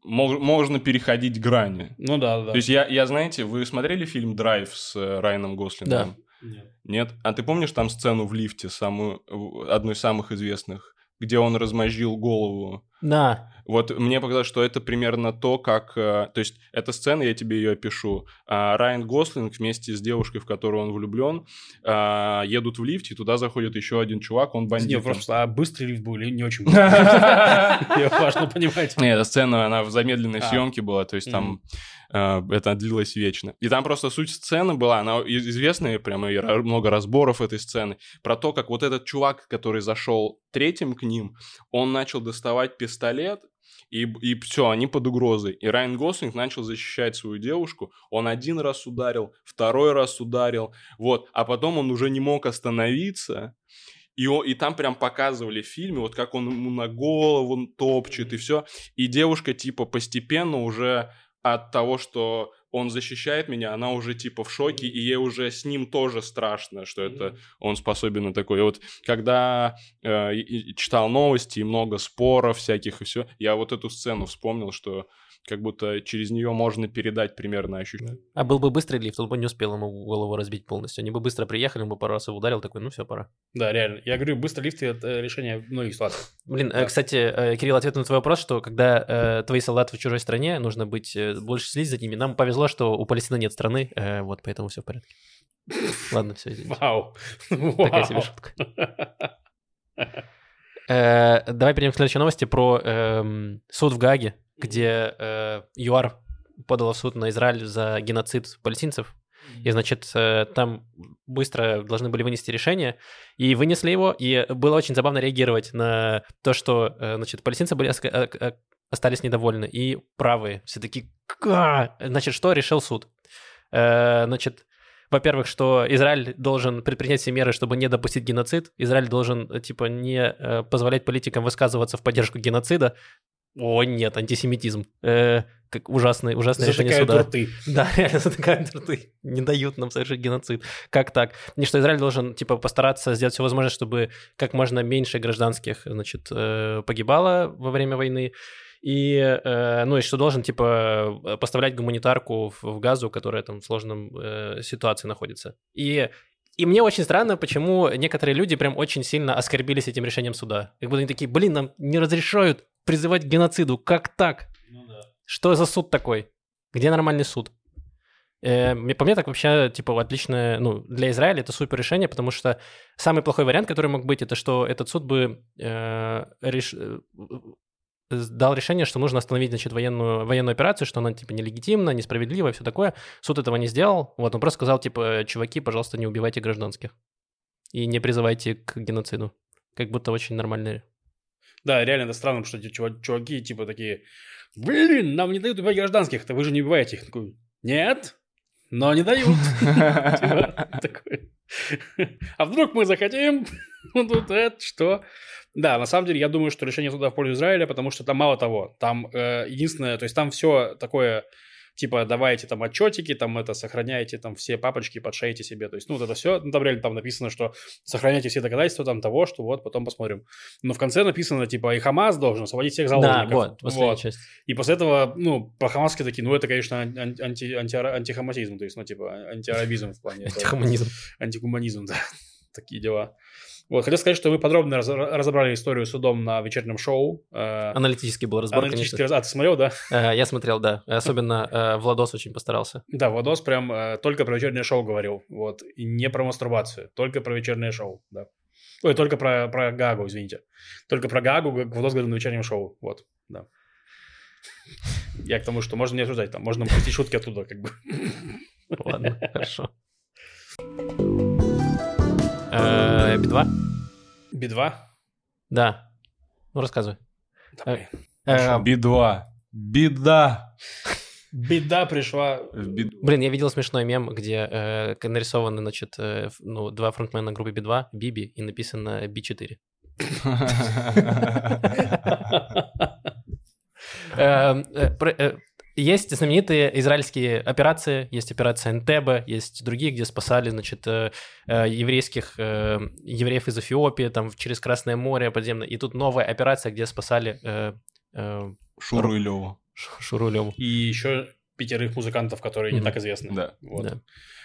C: мож- можно переходить грани.
B: Ну да, да.
C: То есть я, я, знаете, вы смотрели фильм «Драйв» с э, Райаном Гослингом?
B: Нет.
C: Нет? А ты помнишь там сцену в лифте, самую, одну из самых известных где он размозжил голову.
A: Да.
C: Вот мне показалось, что это примерно то, как... э, То есть эта сцена, я тебе ее опишу. А, Райан Гослинг вместе с девушкой, в которую он влюблен, а, едут в лифте, и туда заходит еще один чувак, он бандит.
B: Не, просто а быстрый лифт был или не очень быстрый? Я важно понимать.
C: Нет, эта сцена, она в замедленной
B: А.
C: съемке была, то есть там это длилось вечно. И там просто суть сцены была, она известная, прямо и много разборов этой сцены, про то, как вот этот чувак, который зашел третьим к ним, он начал доставать пистолет, и, и все, они под угрозой. И Райан Гослинг начал защищать свою девушку. Он один раз ударил, второй раз ударил. Вот. А потом он уже не мог остановиться. И, он, и там прям показывали в фильме, вот как он ему на голову топчет и все. И девушка типа постепенно уже от того, что он защищает меня, она уже типа в шоке, и ей уже с ним тоже страшно, что это он способен на такое. И вот когда э, читал новости и много споров всяких и все, я вот эту сцену вспомнил, что как будто через нее можно передать примерно ощущение.
A: А был бы быстрый лифт, он бы не успел ему голову разбить полностью. Они бы быстро приехали, он бы пару раз его ударил, такой, ну все, пора.
B: Да, реально. Я говорю, быстрый лифт — это решение многих ситуаций.
A: Блин, э,
B: Да.
A: кстати, э, Кирилл, ответ на твой вопрос, что когда э, твои солдаты в чужой стране, нужно быть э, больше следить за ними. Нам повезло, что у Палестины нет страны, э, вот поэтому все в порядке. Ладно, все, извините.
B: Вау.
A: Такая себе шутка. Э, Давай перейдем к следующей новости про эм, суд в Гаге, где э, ЮАР подала в суд на Израиль за геноцид палестинцев. И, значит, э, там быстро должны были вынести решение, и вынесли его, и было очень забавно реагировать на то, что, э, значит, палестинцы были э, остались недовольны, и правые все таки «Ка!» Значит, что решил суд? Э, Значит, во-первых, что Израиль должен предпринять все меры, чтобы не допустить геноцид. Израиль должен, типа, не позволять политикам высказываться в поддержку геноцида. О, нет, антисемитизм. Э, как ужасное, ужасное решение суда.
B: рты.
A: Да, реально затыкают рты. Не дают нам совершить геноцид. Как так? И что Израиль должен, типа, постараться сделать все возможное, чтобы как можно меньше гражданских, значит, э, погибало во время войны. И, э, ну, и что должен, типа, поставлять гуманитарку в, в Газу, которая там в сложном э, ситуации находится. И и мне очень странно, почему некоторые люди прям очень сильно оскорбились этим решением суда. Как будто они такие, блин, нам не разрешают призывать к геноциду. Как так? Что за суд такой? Где нормальный суд? Э, по мне так вообще, типа, отличное, ну, для Израиля это супер решение, потому что самый плохой вариант, который мог быть, это что этот суд бы э, реш- э, дал решение, что нужно остановить, значит, военную, военную операцию, что она, типа, нелегитимна, несправедлива и все такое. Суд этого не сделал. Вот, он просто сказал, типа, чуваки, пожалуйста, не убивайте гражданских. И не призывайте к геноциду. Как будто очень нормальный.
B: Да, реально это странно, что эти чува- чуваки типа такие, блин, нам не дают убивать гражданских, то вы же не убиваете их. Такой, нет, но не дают. Типа. А вдруг мы захотим? Тут это что? Да, на самом деле, я думаю, что решение суда в пользу Израиля, потому что там мало того, там э, единственное, то есть там все такое, типа, давайте там отчетики, там это, сохраняйте там все папочки, подшейте себе, то есть, ну, вот это все, ну, там реально там написано, что сохраняйте все доказательства там того, что вот, потом посмотрим. Но в конце написано, типа, и Хамас должен освободить всех
A: Да,
B: заложников.
A: вот, последняя
B: Вот.
A: часть.
B: И после этого, ну, про хамасские такие, ну, это, конечно, ан- анти, анти, антихамасизм, то есть, ну, типа, антиарабизм в плане.
A: Антихуманизм.
B: Антигуманизм, да. Такие дела. Вот, хотел сказать, что мы подробно раз- разобрали историю с судом на вечернем шоу. Э,
A: Аналитический был разбор,
B: аналитический
A: конечно.
B: раз- А, ты смотрел, да?
A: Э, Я смотрел, да. Особенно э, Владос очень постарался.
B: Да, Владос прям э, только про вечернее шоу говорил, вот, и не про мастурбацию, только про вечернее шоу, да. Ой, только про, про Гагу, извините. Только про Гагу Владос говорил на вечернем шоу, вот, да. Я к тому, что можно не обсуждать, там можно пустить шутки оттуда, как бы.
A: Ладно, хорошо. Э, Би-2?
B: Би-2?
A: Да. Ну, рассказывай.
B: Давай.
A: Э,
C: Би-2. Беда.
B: Беда пришла.
C: В бед-
A: Блин, я видел смешной мем, где э, нарисованы, значит, э, ну, два фронтмена группы Би-2, Биби, и написано Би-4. Есть знаменитые израильские операции, есть операция Энтебе, есть другие, где спасали, значит, э, э, еврейских, э, евреев из Эфиопии, там, через Красное море подземное. И тут новая операция, где спасали
C: Шуру и Леву.
A: Шуру Леву.
B: И еще пятерых музыкантов, которые не
A: Мгм.
B: так известны.
C: Да.
B: Вот.
A: Да.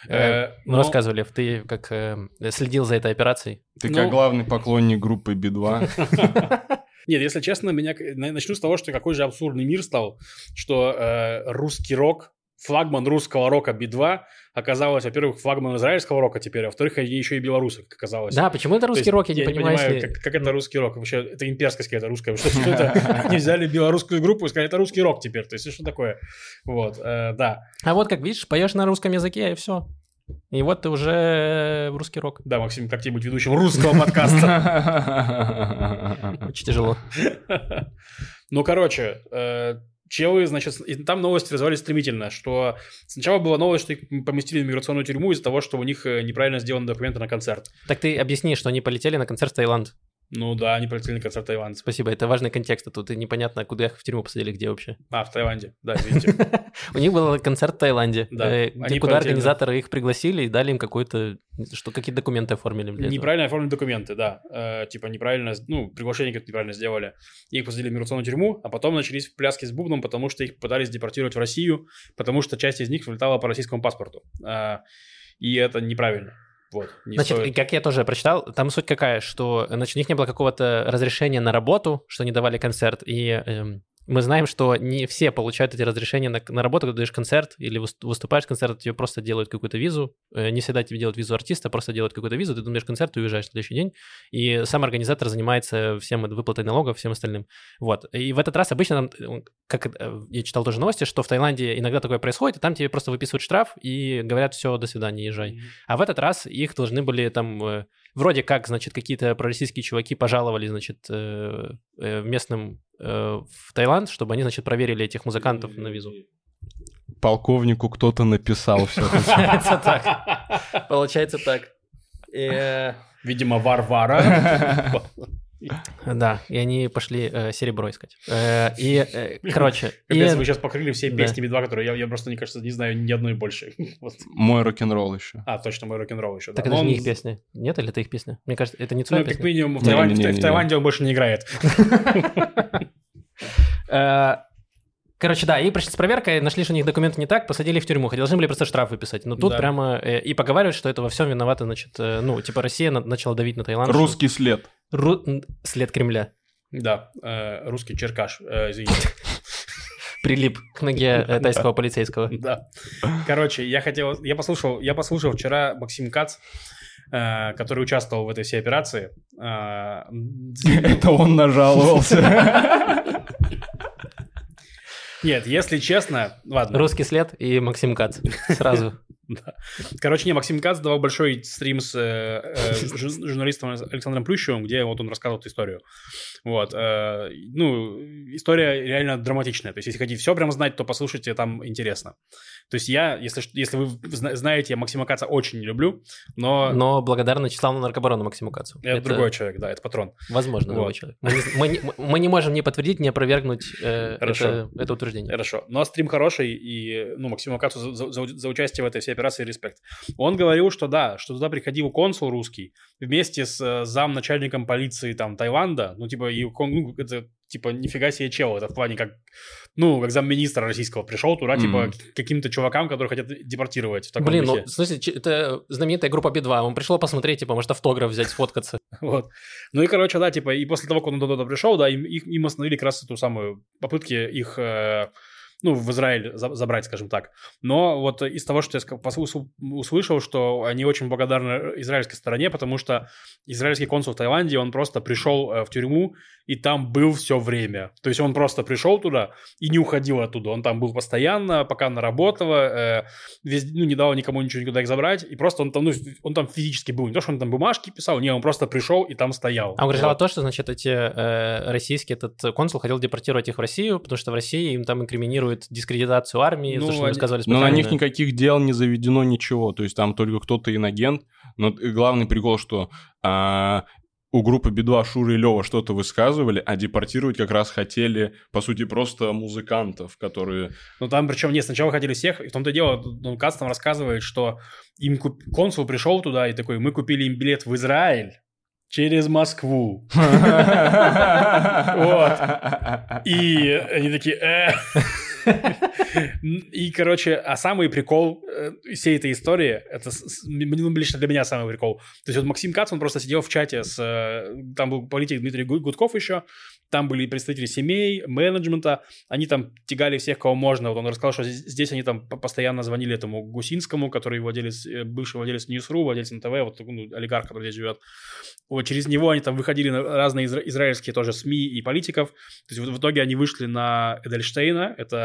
B: Э,
A: Ну,
B: но-
A: рассказывали, ты как э, следил за этой операцией?
C: Ты
B: Ну-
C: как главный поклонник группы Би-2.
B: Нет, если честно, меня на- начну с того, что какой же абсурдный мир стал, что э, русский рок, флагман русского рока Би-2 оказалось, во-первых, флагман израильского рока теперь, а во-вторых, они еще и белорусы, как оказалось.
A: Да, почему это
B: То есть
A: русский рок, я не понимаю.
B: понимаю,
A: если-
B: как, как это русский рок. Вообще, это имперскость какая-то русская. Что, что это? Они взяли белорусскую группу и сказали, это русский рок теперь. То есть, что такое? Вот, э, да.
A: А вот как видишь, поешь на русском языке, и все. И вот ты уже в русский рок.
B: Да, Максим, как тебе быть ведущим русского подкаста?
A: Очень тяжело.
B: Ну, короче, э, челы, значит, и там новости развивались стремительно, что сначала была новость, что их поместили в миграционную тюрьму из-за того, что у них э, неправильно сделаны документы на концерт.
A: Так ты объясни, что они полетели на концерт в Таиланд.
B: Ну да, они полетели на концерт таиландцев.
A: Спасибо, это важный контекст, а тут и непонятно, куда их в тюрьму посадили, где вообще.
B: А, в Таиланде, да, видите.
A: У них был концерт в Таиланде,
B: Да,
A: э, куда организаторы их пригласили и дали им какой-то, что какие документы оформили.
B: Неправильно оформлены документы, да. Э, типа неправильно, ну, приглашение как-то неправильно сделали. Их посадили в миграционную тюрьму, а потом начались пляски с бубном, потому что их пытались депортировать в Россию, потому что часть из них вылетала по российскому паспорту. Э, и это неправильно. Вот, не
A: Значит,
B: стоит.
A: как я тоже прочитал, там суть какая, что значит, у них не было какого-то разрешения на работу, что они давали концерт, и эм, мы знаем, что не все получают эти разрешения на, на работу, когда даешь концерт или выс- выступаешь концерт, тебе просто делают какую-то визу, Э, не всегда тебе делают визу артиста, просто делают какую-то визу, ты думаешь концерт и уезжаешь в следующий день, и сам организатор занимается всем выплатой налогов, всем остальным. Вот, и в этот раз обычно, там, э, как э, я читал тоже новости, что в Таиланде иногда такое происходит, и там тебе просто выписывают штраф и говорят, все, до свидания, езжай. А в этот раз их должны были там вроде как, значит, какие-то пророссийские чуваки пожаловали, значит, местным в Таиланд, чтобы они, значит, проверили этих музыкантов на визу.
C: Полковнику кто-то написал все.
A: Получается так. Получается так. Э,
B: Видимо, Варвара.
A: Да, и они пошли э, серебро искать. Э, И, э, короче, и-
B: Капец, вы сейчас покрыли все
A: Да.
B: песни Би-2, которые я, я просто, мне кажется, не знаю ни одной больше. Вот.
C: Мой рок-н-ролл еще.
B: А, точно, мой рок-н-ролл еще. да.
A: так это
B: Но
A: же не
B: он-
A: их песня. Нет, или это их песня? Мне кажется, это не
B: Ну,
A: твоя
B: как
A: песня.
B: минимум, в
C: Не,
B: Таиланде,
C: не, не,
B: в
C: не.
B: Таиланде он больше не играет.
A: Короче, да, и пришли с проверкой, нашли, что у них документы не так, посадили в тюрьму. Хотя должны были просто штраф выписать. Но тут
B: Да.
A: прямо э, и поговаривают, что это во всем виновата, значит, э, ну, типа Россия на- начала давить на Таиланд. что-
C: Русский след.
A: Ру- След Кремля.
B: Да, э, русский черкаш, э, извините.
A: Прилип к ноге э, тайского полицейского.
B: Да. Короче, я хотел, я послушал, я послушал вчера Максим Кац, э, который участвовал в этой всей операции. Э,
C: Это он нажаловался.
B: Нет, если честно, ладно.
A: Русский след и Максим Кац. Сразу.
B: Да. Короче, не, Максим Кац давал большой стрим с э, э, жу- журналистом Александром Плющевым, где вот он рассказывал эту историю. Вот. э, ну, история реально драматичная. То есть, если хотите все прям знать, то послушайте, там интересно. То есть, я, если, если вы зна- знаете, я Максима Каца очень не люблю, но,
A: Но благодарна Числавну Наркобарону Максиму Кацу.
B: это, другой человек, да, это патрон.
A: Возможно, другой
B: Вот.
A: человек. Мы не, мы не- мы не можем ни подтвердить, ни опровергнуть э,
B: Хорошо.
A: это, это утверждение.
B: Хорошо. Но стрим хороший, и, ну, Максиму Кацу за- за- за участие в этой всей операции респект. Он говорил, что да, что туда приходил консул русский вместе с э, замначальником полиции там Таиланда, ну, типа, и ну, это, типа, нифига себе чел, это в плане как, ну, как замминистра российского пришел туда, типа,
C: Мгм.
B: к каким-то чувакам, которые хотят депортировать в таком
A: Блин,
B: духе.
A: ну, в смысле, это знаменитая группа Би-2. Он пришел посмотреть, типа, может, автограф взять, сфоткаться.
B: Вот. Ну и, короче, да, типа, и после того, как он туда пришел, да, им, их- им остановили как раз эту самую попытки их, э, ну, в Израиль за- забрать, скажем так. Но вот из того, что я услышал, что они очень благодарны израильской стороне, потому что израильский консул в Таиланде, он просто пришел э, в тюрьму и там был все время. То есть он просто пришел туда и не уходил оттуда. Он там был постоянно, пока она работала, э, везде- ну, не дал никому ничего никуда их забрать, и просто он там, ну, он там физически был. Не то, что он там бумажки писал, не, он просто пришел и там стоял.
A: А он говорил
B: Вот.
A: то, что, значит, эти э, российские, этот консул хотел депортировать их в Россию, потому что в России им там инкриминируют дискредитацию армии,
B: Ну,
A: за что они рассказывали
C: Но на них никаких дел не заведено ничего. То есть там только кто-то инагент. Но главный прикол, что а, у группы Би-2 Шура и Лева что-то высказывали, а депортировать как раз хотели, по сути, просто музыкантов, которые...
B: Ну, там, причем, нет, сначала хотели всех, и в том-то и дело, ну, Кац там рассказывает, что им куп- консул пришел туда и такой, мы купили им билет в Израиль через Москву. И они такие, «Э». И, короче, а самый прикол э, всей этой истории, это ну, лично для меня самый прикол. То есть вот Максим Кац, он просто сидел в чате с... э, Там был политик Дмитрий Гу- Гудков еще, там были представители семей, менеджмента, они там тягали всех, кого можно. Вот он рассказал, что здесь они там по- постоянно звонили этому Гусинскому, который владелец, э, бывший владелец Ньюсру, владелец НТВ, вот ну, олигарх, который здесь живет. Вот через него они там выходили на разные изра- израильские тоже СМИ и политиков. То есть вот в итоге они вышли на Эдельштейна, это,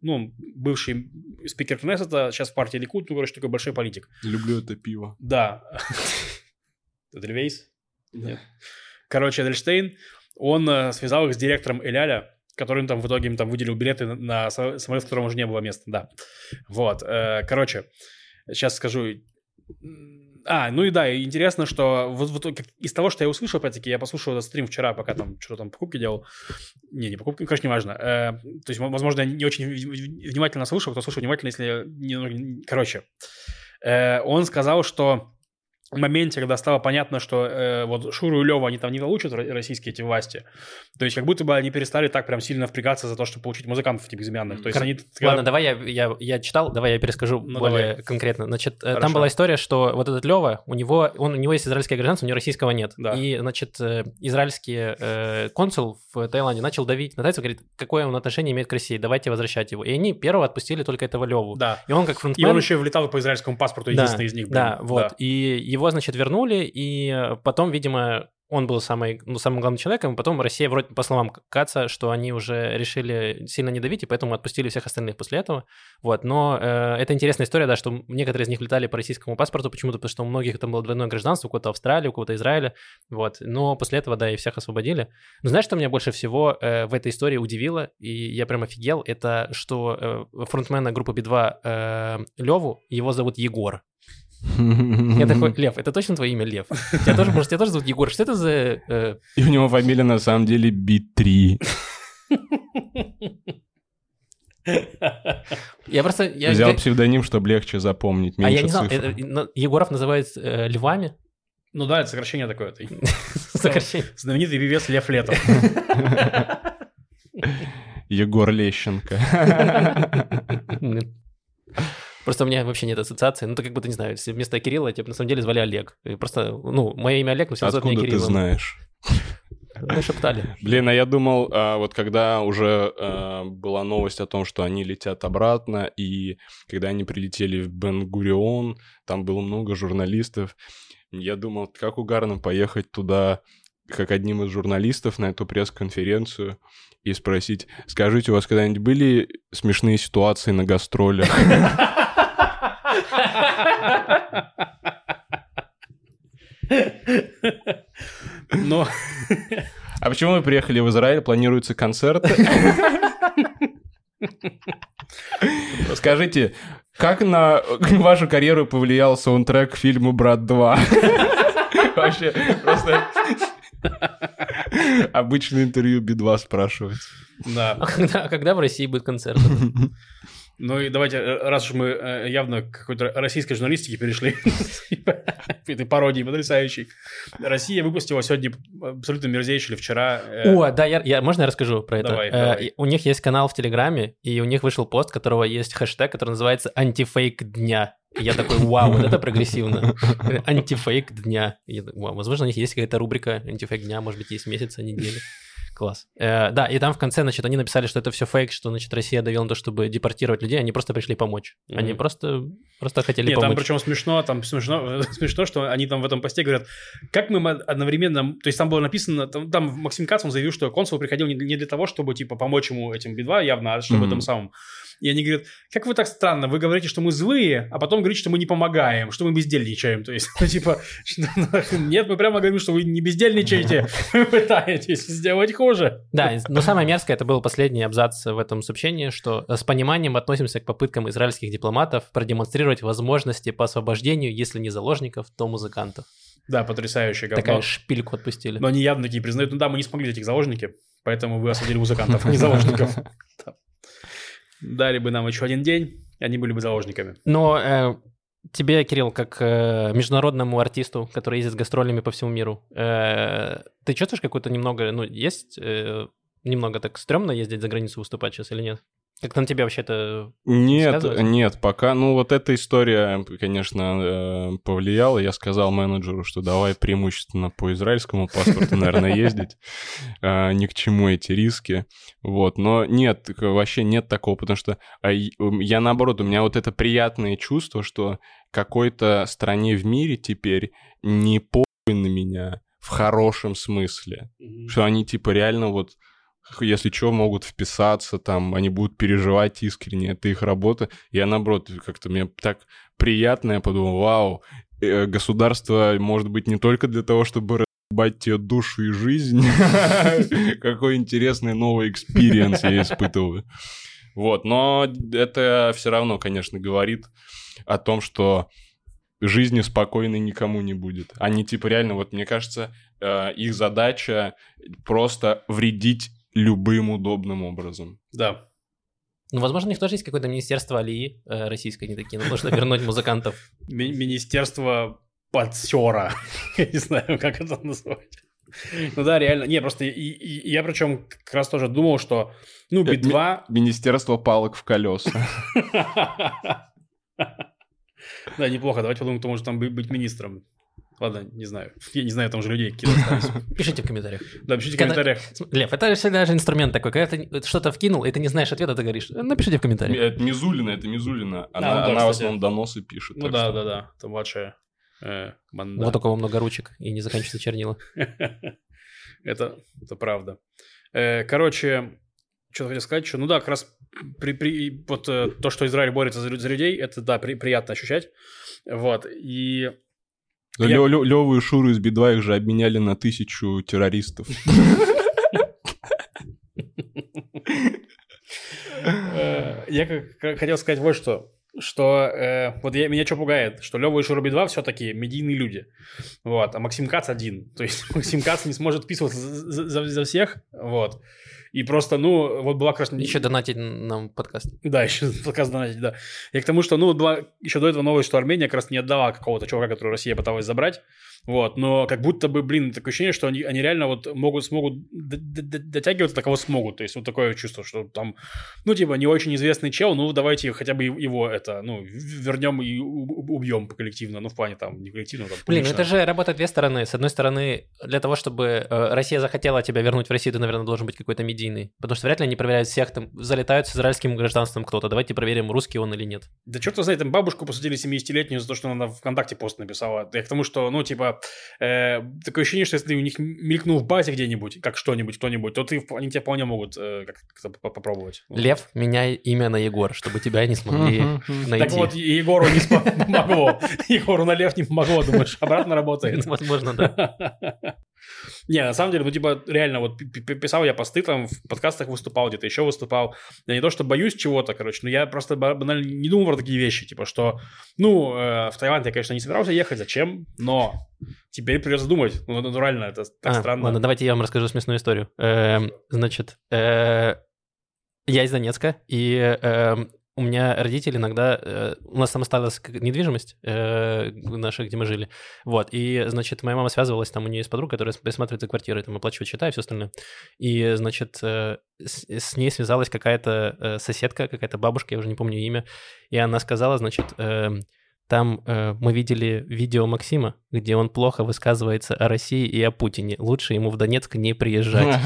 B: ну, бывший спикер Кнессета, сейчас в партии Ликут, ну, короче, такой большой политик.
C: Люблю это пиво.
B: Да. Эдельвейс? Нет. Короче, Эдельштейн, он э, связал их с директором Эляля, который им там в итоге им там выделил билеты на- на са- самолет, в котором уже не было места, да. Вот, э, короче, сейчас скажу. А, ну и да, интересно, что вот, вот из того, что я услышал, опять-таки, я послушал этот стрим вчера, пока там что-то там покупки делал. Не, не покупки, короче, неважно. Э, то есть, возможно, я не очень внимательно слушал, кто слушал внимательно, если... не- Короче, Э, он сказал, что моменте, когда стало понятно, что э, вот Шуру и Лева, они там не получат ро- российские эти власти, то есть как будто бы они перестали так прям сильно впрягаться за то, чтобы получить музыкантов этих безымянных. То есть
A: Кор-
B: они...
A: Ладно, давай я, я, я читал, давай я перескажу
B: Ну,
A: более
B: давай.
A: конкретно. Значит, э,
B: Хорошо.
A: там была история, что вот этот Лева, у него, он, у него есть израильское гражданство, у него российского нет.
B: Да.
A: И, значит, э, израильский э, консул в Таиланде начал давить на тайцев, говорит, какое он отношение имеет к России, давайте возвращать его. И они первого отпустили только этого Леву.
B: Да.
A: И он как
B: И
A: фронтмен...
B: он еще влетал по израильскому паспорту,
A: Да,
B: единственный из них. блин.
A: Да, вот. И его, значит, вернули, и э, потом, видимо, он был самый, ну, самым главным человеком, и потом Россия, вроде по словам Каца, что они уже решили сильно не давить, и поэтому отпустили всех остальных после этого. Вот, но э, это интересная история, да, что некоторые из них летали по российскому паспорту почему-то, потому что у многих там было двойное гражданство, у кого-то Австралии, у кого-то Израиля, вот. Но после этого, да, и всех освободили. Но знаешь, что меня больше всего э, в этой истории удивило, и я прям офигел, это что э, фронтмена группы Би-2 э, Леву, его зовут Егор. Я такой, Лев, это точно твое имя, Лев? Тебя тоже, может, тебя тоже зовут Егор? Что это за... э,
C: И у него фамилия на самом деле Би-3.
A: Я просто... Я,
C: Взял псевдоним, чтобы легче запомнить,
A: а я
C: меньше
A: не знал,
C: цифр.
A: э, э, Егоров называют э, львами?
B: Ну да, это сокращение такое.
A: Сокращение.
B: знаменитый певец Лев Летов.
C: Егор Лещенко.
A: Просто у меня вообще нет ассоциации. Ну, ты как будто, не знаю, вместо Кирилла тебя на самом деле звали Олег. И просто, ну, мое имя Олег, но все называют меня
C: Откуда ты
A: Кириллом.
C: знаешь?
A: Ну, шептали.
C: Блин, а я думал, а, вот когда уже а, была новость о том, что они летят обратно, и когда они прилетели в Бен-Гурион, там было много журналистов, я думал, как угарно поехать туда как одним из журналистов на эту пресс-конференцию и спросить, скажите, у вас когда-нибудь были смешные ситуации на гастролях?
B: Но
C: А почему вы приехали в Израиль? Планируются концерты? Скажите, как на вашу карьеру повлиял саундтрек к фильму «Брат 2»? Вообще, просто... Обычное интервью Би-2 спрашивать.
B: да.
A: А когда, а когда в России будет концерт?
B: Ну и давайте, э, раз уж мы э, явно к какой-то российской журналистике перешли, этой пародии потрясающей. Россия выпустила сегодня абсолютно мерзейший или вчера... э,
A: О, да, я, можно я расскажу про это? У них есть канал в Телеграме, и у них вышел пост, которого есть хэштег, который называется «Антифейк дня». Я такой, вау, вот это прогрессивно. Антифейк дня. Я вау, возможно, у них есть какая-то рубрика антифейк дня, может быть, есть месяца, недели. Класс. Э, да, и там в конце, значит, они написали, что это все фейк, что, значит, Россия давила на то, чтобы депортировать людей, они просто пришли помочь. Они
B: Мгм.
A: просто, просто хотели
B: Нет, там
A: помочь.
B: причем смешно, там смешно, смешно, что они там в этом посте говорят, как мы одновременно, то есть там было написано, там, там Максим Кац, он заявил, что консул приходил не, не для того, чтобы, типа, помочь ему этим Би-2 явно, а чтобы
C: Мгм.
B: этом самым. И они говорят, как вы так странно, вы говорите, что мы злые, а потом говорите, что мы не помогаем, что мы бездельничаем. То есть, ну, типа, нет, мы прямо говорим, что вы не бездельничаете, вы пытаетесь сделать хуже.
A: Да, но самое мерзкое, это был последний абзац в этом сообщении, что с пониманием относимся к попыткам израильских дипломатов продемонстрировать возможности по освобождению, если не заложников, то музыкантов.
B: Да, потрясающее говно.
A: Такая шпильку отпустили.
B: Но они явно такие признают, ну да, мы не смогли этих заложники, поэтому вы осудили музыкантов, а не заложников. Да. Дали бы нам еще один день, они были бы заложниками.
A: Но э, тебе, Кирилл, как э, международному артисту, который ездит с гастролями по всему миру, э, ты чувствуешь какую-то немного, ну, есть э, немного так стрёмно ездить за границу выступать сейчас или нет? Как-то на тебя вообще это
C: Нет, нет, пока, ну вот эта история, конечно, э, повлияла. Я сказал менеджеру, что давай преимущественно по израильскому паспорту, наверное, ездить. Э, Ни к чему эти риски. Вот, но нет, вообще нет такого, потому что а, я наоборот, у меня вот это приятное чувство, что какой-то стране в мире теперь не похуй на меня в хорошем смысле. Что они типа реально вот если что, могут вписаться, там, они будут переживать искренне, это их работа. Я, наоборот, как-то мне так приятно, я подумал, вау, э, государство может быть не только для того, чтобы разъебать тебе душу и жизнь, какой интересный новый experience я испытываю. Вот, но это все равно, конечно, говорит о том, что жизни спокойной никому не будет. Они типа реально, вот мне кажется, э, их задача просто вредить любым удобным образом.
B: Да.
A: Ну, возможно, у них тоже есть какое-то министерство Алии э, российское, они такие, ну, нужно вернуть музыкантов.
B: Ми- Министерство подсера. Я не знаю, как это назвать. Ну да, реально. Не, просто и- и- я причем как раз тоже думал, что, ну,
C: Это
B: Би-2...
C: Министерство палок в колеса.
B: Да, неплохо. Давайте подумаем, кто может там бы- быть министром. Ладно, не знаю. Я не знаю, там же людей какие-то остались.
A: Пишите в комментариях.
B: Да, пишите в комментариях.
A: Лев, это всегда же инструмент такой. Когда ты что-то вкинул, и ты не знаешь ответа, ты говоришь, «Э, напишите в комментариях.
C: Это Мизулина, это Мизулина. Она, она в основном доносы пишет.
B: Ну да, да, да. Это младшая э, команда.
A: Вот у кого много ручек и не заканчивается чернила.
B: это, это правда. Э, короче, что хотел сказать, что, ну да, как раз при, при, вот э, то, что Израиль борется за, за людей, это, да, при- приятно ощущать. Вот, и... Я-
C: Лё- Лё- Лёву и Шуру из Би-2 их же обменяли на тысячу террористов.
B: э, я хотел сказать вот что. Что э, вот я, меня что пугает, что Лева и Шуруби 2 все-таки медийные люди. Вот, а Максим Кац один. То есть Максим Кац не сможет вписываться за, за- за всех. Вот. И просто, ну, вот была как раз...
A: Еще донатить нам подкаст.
B: Да, еще показ донатить, да. И к тому, что, ну, вот была еще до этого новость, что Армения как раз не отдала какого-то чувака, который Россия пыталась забрать. Вот, но как будто бы, блин, такое ощущение, что они, они реально вот могут, смогут дотягиваться до кого смогут. То есть вот такое чувство, что там, ну, типа, не очень известный чел, ну, давайте хотя бы его это, ну, вернем и убьем коллективно. Ну, в плане там, не коллективно, там,
A: Блин,
B: публично.
A: это же работает две стороны. С одной стороны, для того, чтобы э, Россия захотела тебя вернуть в Россию, ты, наверное, должен быть какой-то медийный. Потому что вряд ли они проверяют всех, там, залетают с израильским гражданством кто-то. Давайте проверим, русский он или нет.
B: Да черт знает, там бабушку посадили 70-летнюю за то, что она ВКонтакте пост написала. Я к тому, что, ну, типа, э, такое ощущение, что если ты у них мелькнул в базе где-нибудь, как что-нибудь, кто-нибудь, то ты, они тебя вполне могут э, как- как-то по- попробовать.
A: Лев, меняй имя на Егор, чтобы тебя не смогли найти.
B: Так вот, и Егору не помогло. Егору на лев не помогло, думаешь, обратно работает.
A: Возможно, да.
B: Не, на самом деле, ну, типа, реально, вот пи- пи- писал я посты, там, в подкастах выступал, где-то еще выступал. Я не то, что боюсь чего-то, короче, но я просто ба- банально не думал про такие вещи, типа, что, ну, э, в Таиланд я, конечно, не собирался ехать, зачем, но теперь придется думать. Ну, натурально, это так
A: А,
B: странно.
A: Ладно, давайте я вам расскажу смешную историю. Эм, Значит, э, я из Донецка, и эм, у меня родители иногда... э, У нас там осталась недвижимость э, наша, где мы жили. Вот, и, значит, моя мама связывалась, там у нее есть подруга, которая присматривает за квартирой, там оплачивает счета и все остальное. И, значит, э, с, с ней связалась какая-то э, соседка, какая-то бабушка, я уже не помню имя, и она сказала, значит... эм, там э, мы видели видео Максима, где он плохо высказывается о России и о Путине. Лучше ему в Донецк не приезжать.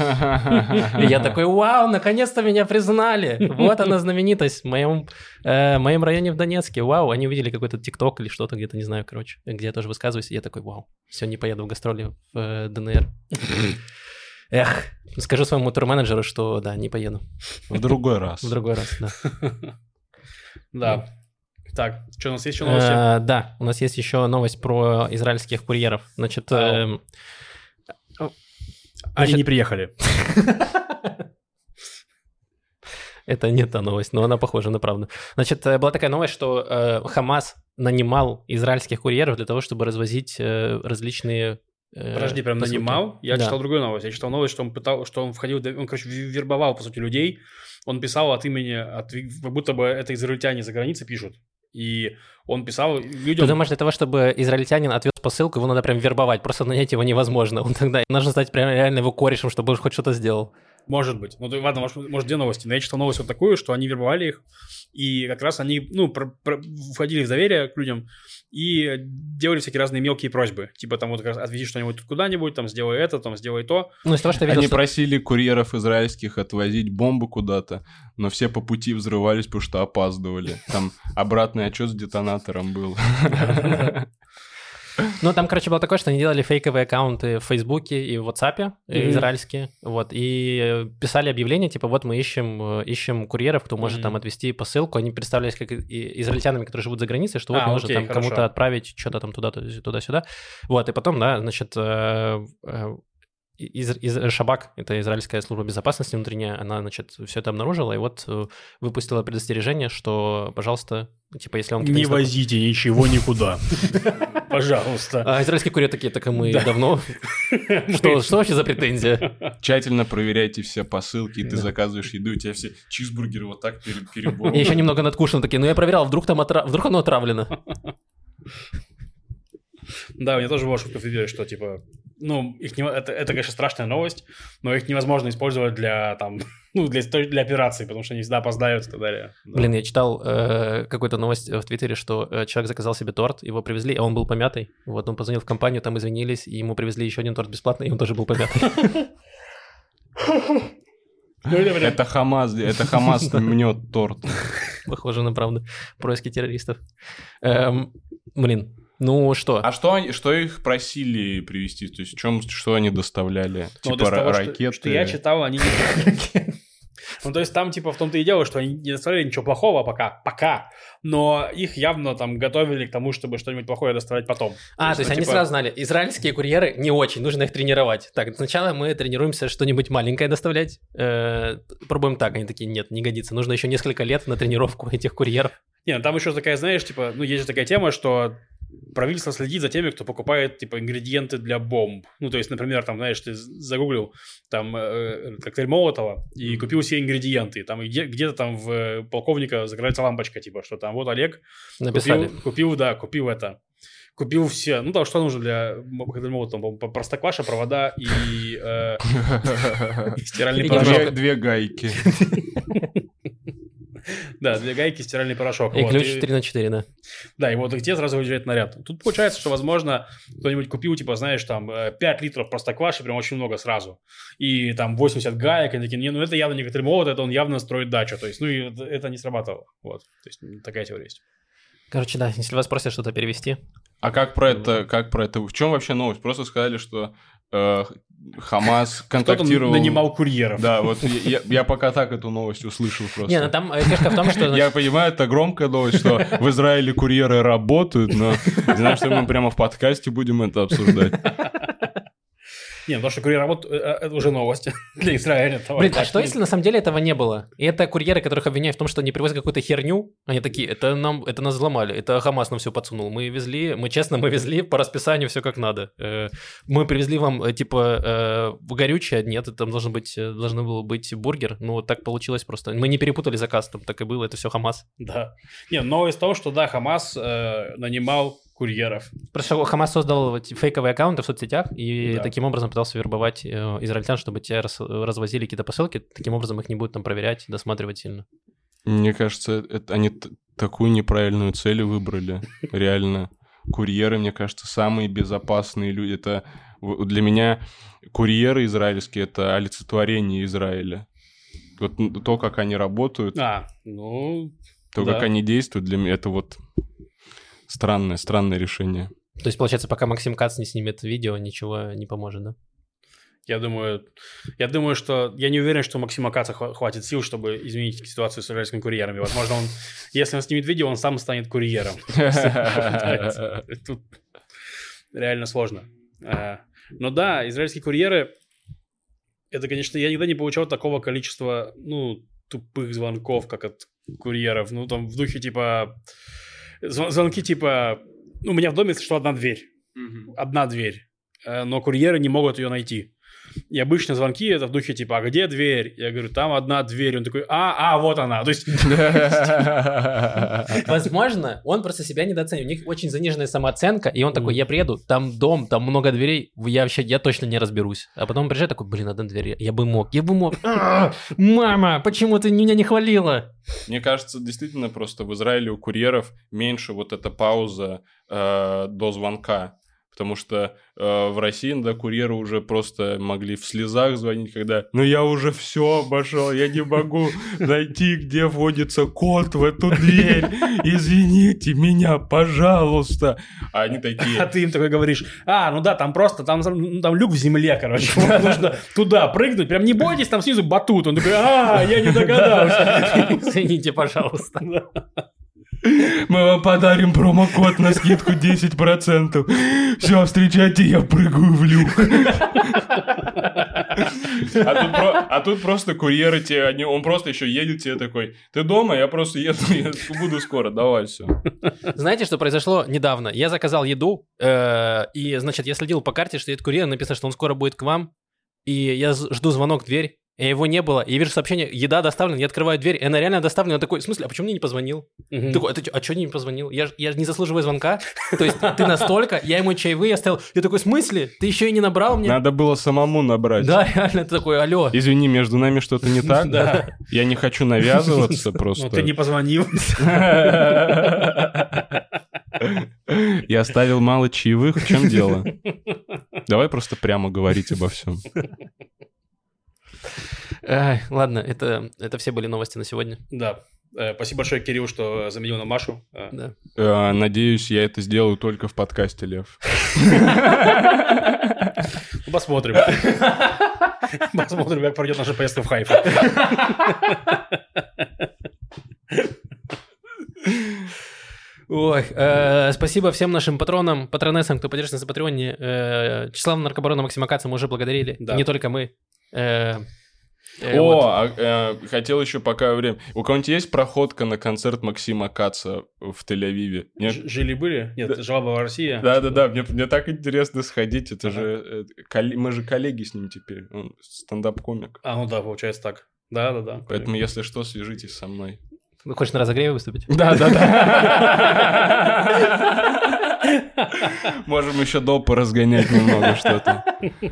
A: И я такой, вау, наконец-то меня признали. Вот она знаменитость в моем, э, моем районе в Донецке. Вау, они увидели какой-то ТикТок или что-то где-то, не знаю, короче, где я тоже высказываюсь. И я такой, вау, все, не поеду в гастроли в э, ДНР. Эх, скажу своему турменеджеру, что да, не поеду.
C: В другой раз.
A: В другой раз, да.
B: Да. Так, что у нас есть еще новости?
A: Э, Да, у нас есть еще новость про израильских курьеров. Значит,
B: Ау.
A: эм,
B: Они не приехали.
A: Это не та новость, но она похожа на правду. Значит, э, была такая новость, что э, Хамас нанимал израильских курьеров для того, чтобы развозить э, различные... э,
B: Подожди, прям
A: посылки.
B: нанимал? Я
A: Да.
B: читал другую новость. Я читал новость, что он пытал, что он входил, он, короче, ве- вербовал, по сути, людей. Он писал от имени, от, как будто бы это израильтяне за границей пишут. И он писал
A: Ты
B: людям...
A: думаешь, для того, чтобы израильтянин отвез посылку, его надо прям вербовать, просто нанять его невозможно. Он тогда нужно стать прям реально его корешем, чтобы он хоть что-то сделал.
B: Может быть. Ну, ладно, может, может, две новости. Но я читал новость вот такую, что они вербовали их, и как раз они, ну, про, про, входили в доверие к людям и делали всякие разные мелкие просьбы. Типа там вот как раз отвези что-нибудь куда-нибудь, там сделай это, там сделай то.
A: Ну, из того, что я видел,
C: Они
A: что-
C: просили курьеров израильских отвозить бомбы куда-то, но все по пути взрывались, потому что опаздывали. Там обратный отчет с детонатором был.
A: Ну, там, короче, было такое, что они делали фейковые аккаунты в Фейсбуке и в WhatsApp, э, израильские, вот, и писали объявления, типа, вот мы ищем, э, ищем курьеров, кто может там отвезти посылку. Они представлялись как израильтянами, которые живут за границей, что вот
B: А,
A: можно
B: окей,
A: там
B: хорошо.
A: кому-то отправить что-то там туда, туда-сюда. Вот, и потом, да, значит, э, из, из- Шабак, это израильская служба безопасности внутренняя, она, значит, все это обнаружила и вот э, выпустила предостережение, что, пожалуйста, типа, если вам...
B: Не возите ничего никуда. Пожалуйста.
A: А израильские курьеры такие, так и мы
B: Да.
A: давно. Что, что вообще за претензия?
C: Тщательно проверяйте все посылки, и ты заказываешь еду, у тебя все чизбургеры вот так пере-
A: Я
C: переборы.
A: еще немного надкушен, такие, ну я проверял, вдруг там вдруг оно отравлено.
B: Да, мне тоже было шутка в Твиттере, что типа, ну, их не, это, это, конечно, страшная новость, но их невозможно использовать для там, ну, для, для операций, потому что они всегда опоздают и так далее. Да.
A: Блин, я читал э, какую-то новость в Твиттере, что э, человек заказал себе торт, его привезли, а он был помятый. Вот он позвонил в компанию, там извинились, и ему привезли еще один торт бесплатно, и он тоже был помятый.
B: Ну, это прям-
C: Это Хамас, это Хамас мнет торт.
A: Похоже на правду. Происки террористов. Эм, Блин, ну что?
C: А что, они- что их просили привезти? То есть в чем, что они доставляли?
B: Ну,
C: типа
B: того,
C: ра-
B: что-
C: ракеты?
B: Что, я читал, они... не- Ну, то есть там, типа, в том-то и дело, что они не доставляли ничего плохого пока, пока, но их явно там готовили к тому, чтобы что-нибудь плохое доставлять потом.
A: А, то есть
B: ну,
A: они
B: типа,
A: сразу знали, израильские курьеры не очень, нужно их тренировать. Так, сначала мы тренируемся что-нибудь маленькое доставлять, э, пробуем так, они такие, нет, не годится, нужно еще несколько лет на тренировку этих курьеров.
B: Не, ну там еще такая, знаешь, типа, ну, есть же такая тема, что правительство следит за теми, кто покупает, типа, ингредиенты для бомб. Ну, то есть, например, там, знаешь, ты загуглил там э, коктейль Молотова и купил все ингредиенты. Там где- где-то там в э, полковника загорается лампочка, типа, что там вот Олег
A: Написали.
B: Купил, купил, да, купил это. Купил все. Ну, там что нужно для коктейля Молотова? По-моему, Простокваша, провода и э, и стиральный порошок.
C: Две гайки.
B: Да, две гайки, стиральный порошок.
A: И
B: Вот,
A: ключ
B: и-
A: 4 на 4, да.
B: Да, и вот их те сразу выезжает наряд. Тут получается, что, возможно, кто-нибудь купил, типа, знаешь, там, э, 5 литров простокваши, прям очень много сразу. И там 80 гаек, и такие, не, ну это явно не коктейль молот, это он явно строит дачу. То есть, ну и это- не срабатывало. Вот. То есть, такая теория есть.
A: Короче, да, если вас просят что-то перевести.
C: А как про это, как про это? В чем вообще новость? Просто сказали, что э, Хамас
B: Кто-то
C: контактировал...
B: нанимал курьеров.
C: Да, вот я, я пока так эту новость услышал просто.
A: Не, ну там э, фишка в том, что...
C: Я понимаю, это громкая новость, что в Израиле курьеры работают, но не знаю, что мы прямо в подкасте будем это обсуждать.
B: Не, потому что курьер работает, э, э, это уже новость для Израиля.
A: Блин, а что если на самом деле этого не было? И это курьеры, которых обвиняют в том, что они привозят какую-то херню, они такие, это нам, это нас взломали, это Хамас нам все подсунул. Мы везли, мы честно, мы везли по расписанию все как надо. Э, Мы привезли вам, типа, горючее, нет, там должен быть, должен был быть бургер, ну вот так получилось просто. Мы не перепутали заказ, там так и было, это все Хамас.
B: Да. Не, новость в том, что, да, Хамас нанимал курьеров.
A: Просто Хамас создал фейковые аккаунты в соцсетях и
B: Да.
A: таким образом пытался вербовать э, израильтян, чтобы те раз- развозили какие-то посылки, таким образом их не будут там проверять, досматривать сильно.
C: Мне кажется, это, они т- такую неправильную цель выбрали, реально. Курьеры, мне кажется, самые безопасные люди. Это для меня курьеры израильские — это олицетворение Израиля. Вот то, как они работают,
B: А, ну,
C: то,
B: да.
C: как они действуют, для меня это вот странное, странное решение.
A: То есть, получается, пока Максим Кац не снимет видео, ничего не поможет, да?
B: я думаю, я думаю, что я не уверен, что у Максима Каца хва- хватит сил, чтобы изменить ситуацию с израильскими курьерами. Возможно, он, если он снимет видео, он сам станет курьером. Тут реально сложно. А, Но да, израильские курьеры, это, конечно, я никогда не получал такого количества, ну, тупых звонков, как от курьеров. Ну, там в духе типа... зв- Звонки типа... Ну, у меня в доме, что одна дверь. Одна дверь. Э, Но курьеры не могут ее найти. И обычно звонки это в духе типа, а где дверь? Я говорю, там одна дверь. Он такой, а, а, вот она. То есть,
A: Возможно, он просто себя недооценивает. У них очень заниженная самооценка, и он такой, я приеду, там дом, там много дверей, я вообще, я точно не разберусь. А потом он приезжает такой, блин, одна дверь, я бы мог, я бы мог. А, Мама, почему ты меня не хвалила?
C: Мне кажется, действительно просто в Израиле у курьеров меньше вот эта пауза э, до звонка. Потому что э, в России иногда курьеры уже просто могли в слезах звонить, когда «Ну я уже все обошел, я не могу найти, где вводится код в эту дверь. Извините меня, пожалуйста». А они
B: а
C: такие
B: ты им такой говоришь, а, ну да, там просто, там, ну, там люк в земле, короче. Нужно туда прыгнуть. Прям не бойтесь, там снизу батут. Он такой, а, я не догадался.
A: Извините, пожалуйста.
C: «Мы вам подарим промокод на скидку 10%. Все, встречайте, я прыгаю в люк». А тут, про- а тут просто курьеры тебе, они, он просто еще едет тебе такой, ты дома, я просто еду, я буду скоро, давай все.
A: Знаете, что произошло недавно? Я заказал еду, э, и, значит, я следил по карте, что едет курьер, написано, что он скоро будет к вам, и я жду звонок в дверь, и его не было, и я вижу сообщение, еда доставлена, я открываю дверь, и она реально доставлена, я такой, в смысле, а почему мне не позвонил?
B: Мгм.
A: Такой, а, ты чё- а что не позвонил? Я, ж- я ж не заслуживаю звонка. То есть ты настолько, я ему чаевые оставил. Я такой, в смысле? Ты еще и не набрал мне?
C: Надо было самому набрать.
A: Да, реально, ты такой, алло.
C: Извини, между нами что-то не так?
B: Да.
C: Я не хочу навязываться
B: Ну,
C: просто.
B: ты не позвонил.
C: Я оставил мало чаевых, в чем дело? Давай просто прямо говорить обо всем.
A: Ладно, это, это все были новости на сегодня.
B: Да. Э, Спасибо большое, Кирилл, что заменил на Машу. Э,
A: Да.
C: Э, Надеюсь, я это сделаю только в подкасте, Лев.
B: ну, Посмотрим. Посмотрим, как пройдет наша поездка в Хайфу.
A: Ой, э, спасибо всем нашим патронам, патронессам, кто поддерживает нас на Патреоне. Э, Числава Наркобарона Максима Каца мы уже благодарили.
B: Да.
A: Не только мы. Э, э,
C: О,
A: вот.
C: а, э, хотел еще пока время. У кого-нибудь есть проходка на концерт Максима Каца в Тель-Авиве?
B: Жили-были? Нет, жила была Россия.
C: Да-да-да, мне, мне так интересно сходить. Это же... э, мы же коллеги с ним теперь. Он стендап-комик.
B: А, ну да, получается так. Да-да-да.
C: Поэтому, если что, свяжитесь со мной.
A: Вы хочешь на разогреве выступить?
C: Да-да-да. Можем еще до поразгонять немного что-то.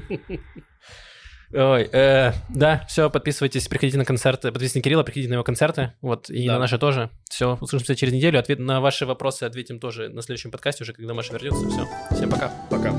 A: Ой, э, да, все, подписывайтесь, приходите на концерты, подписывайтесь на Кирилла, приходите на его концерты, вот, и
B: Да.
A: на наши тоже. Все, услышимся через неделю, ответ на ваши вопросы ответим тоже на следующем подкасте уже, когда Маша вернется. Все, всем пока.
B: Пока.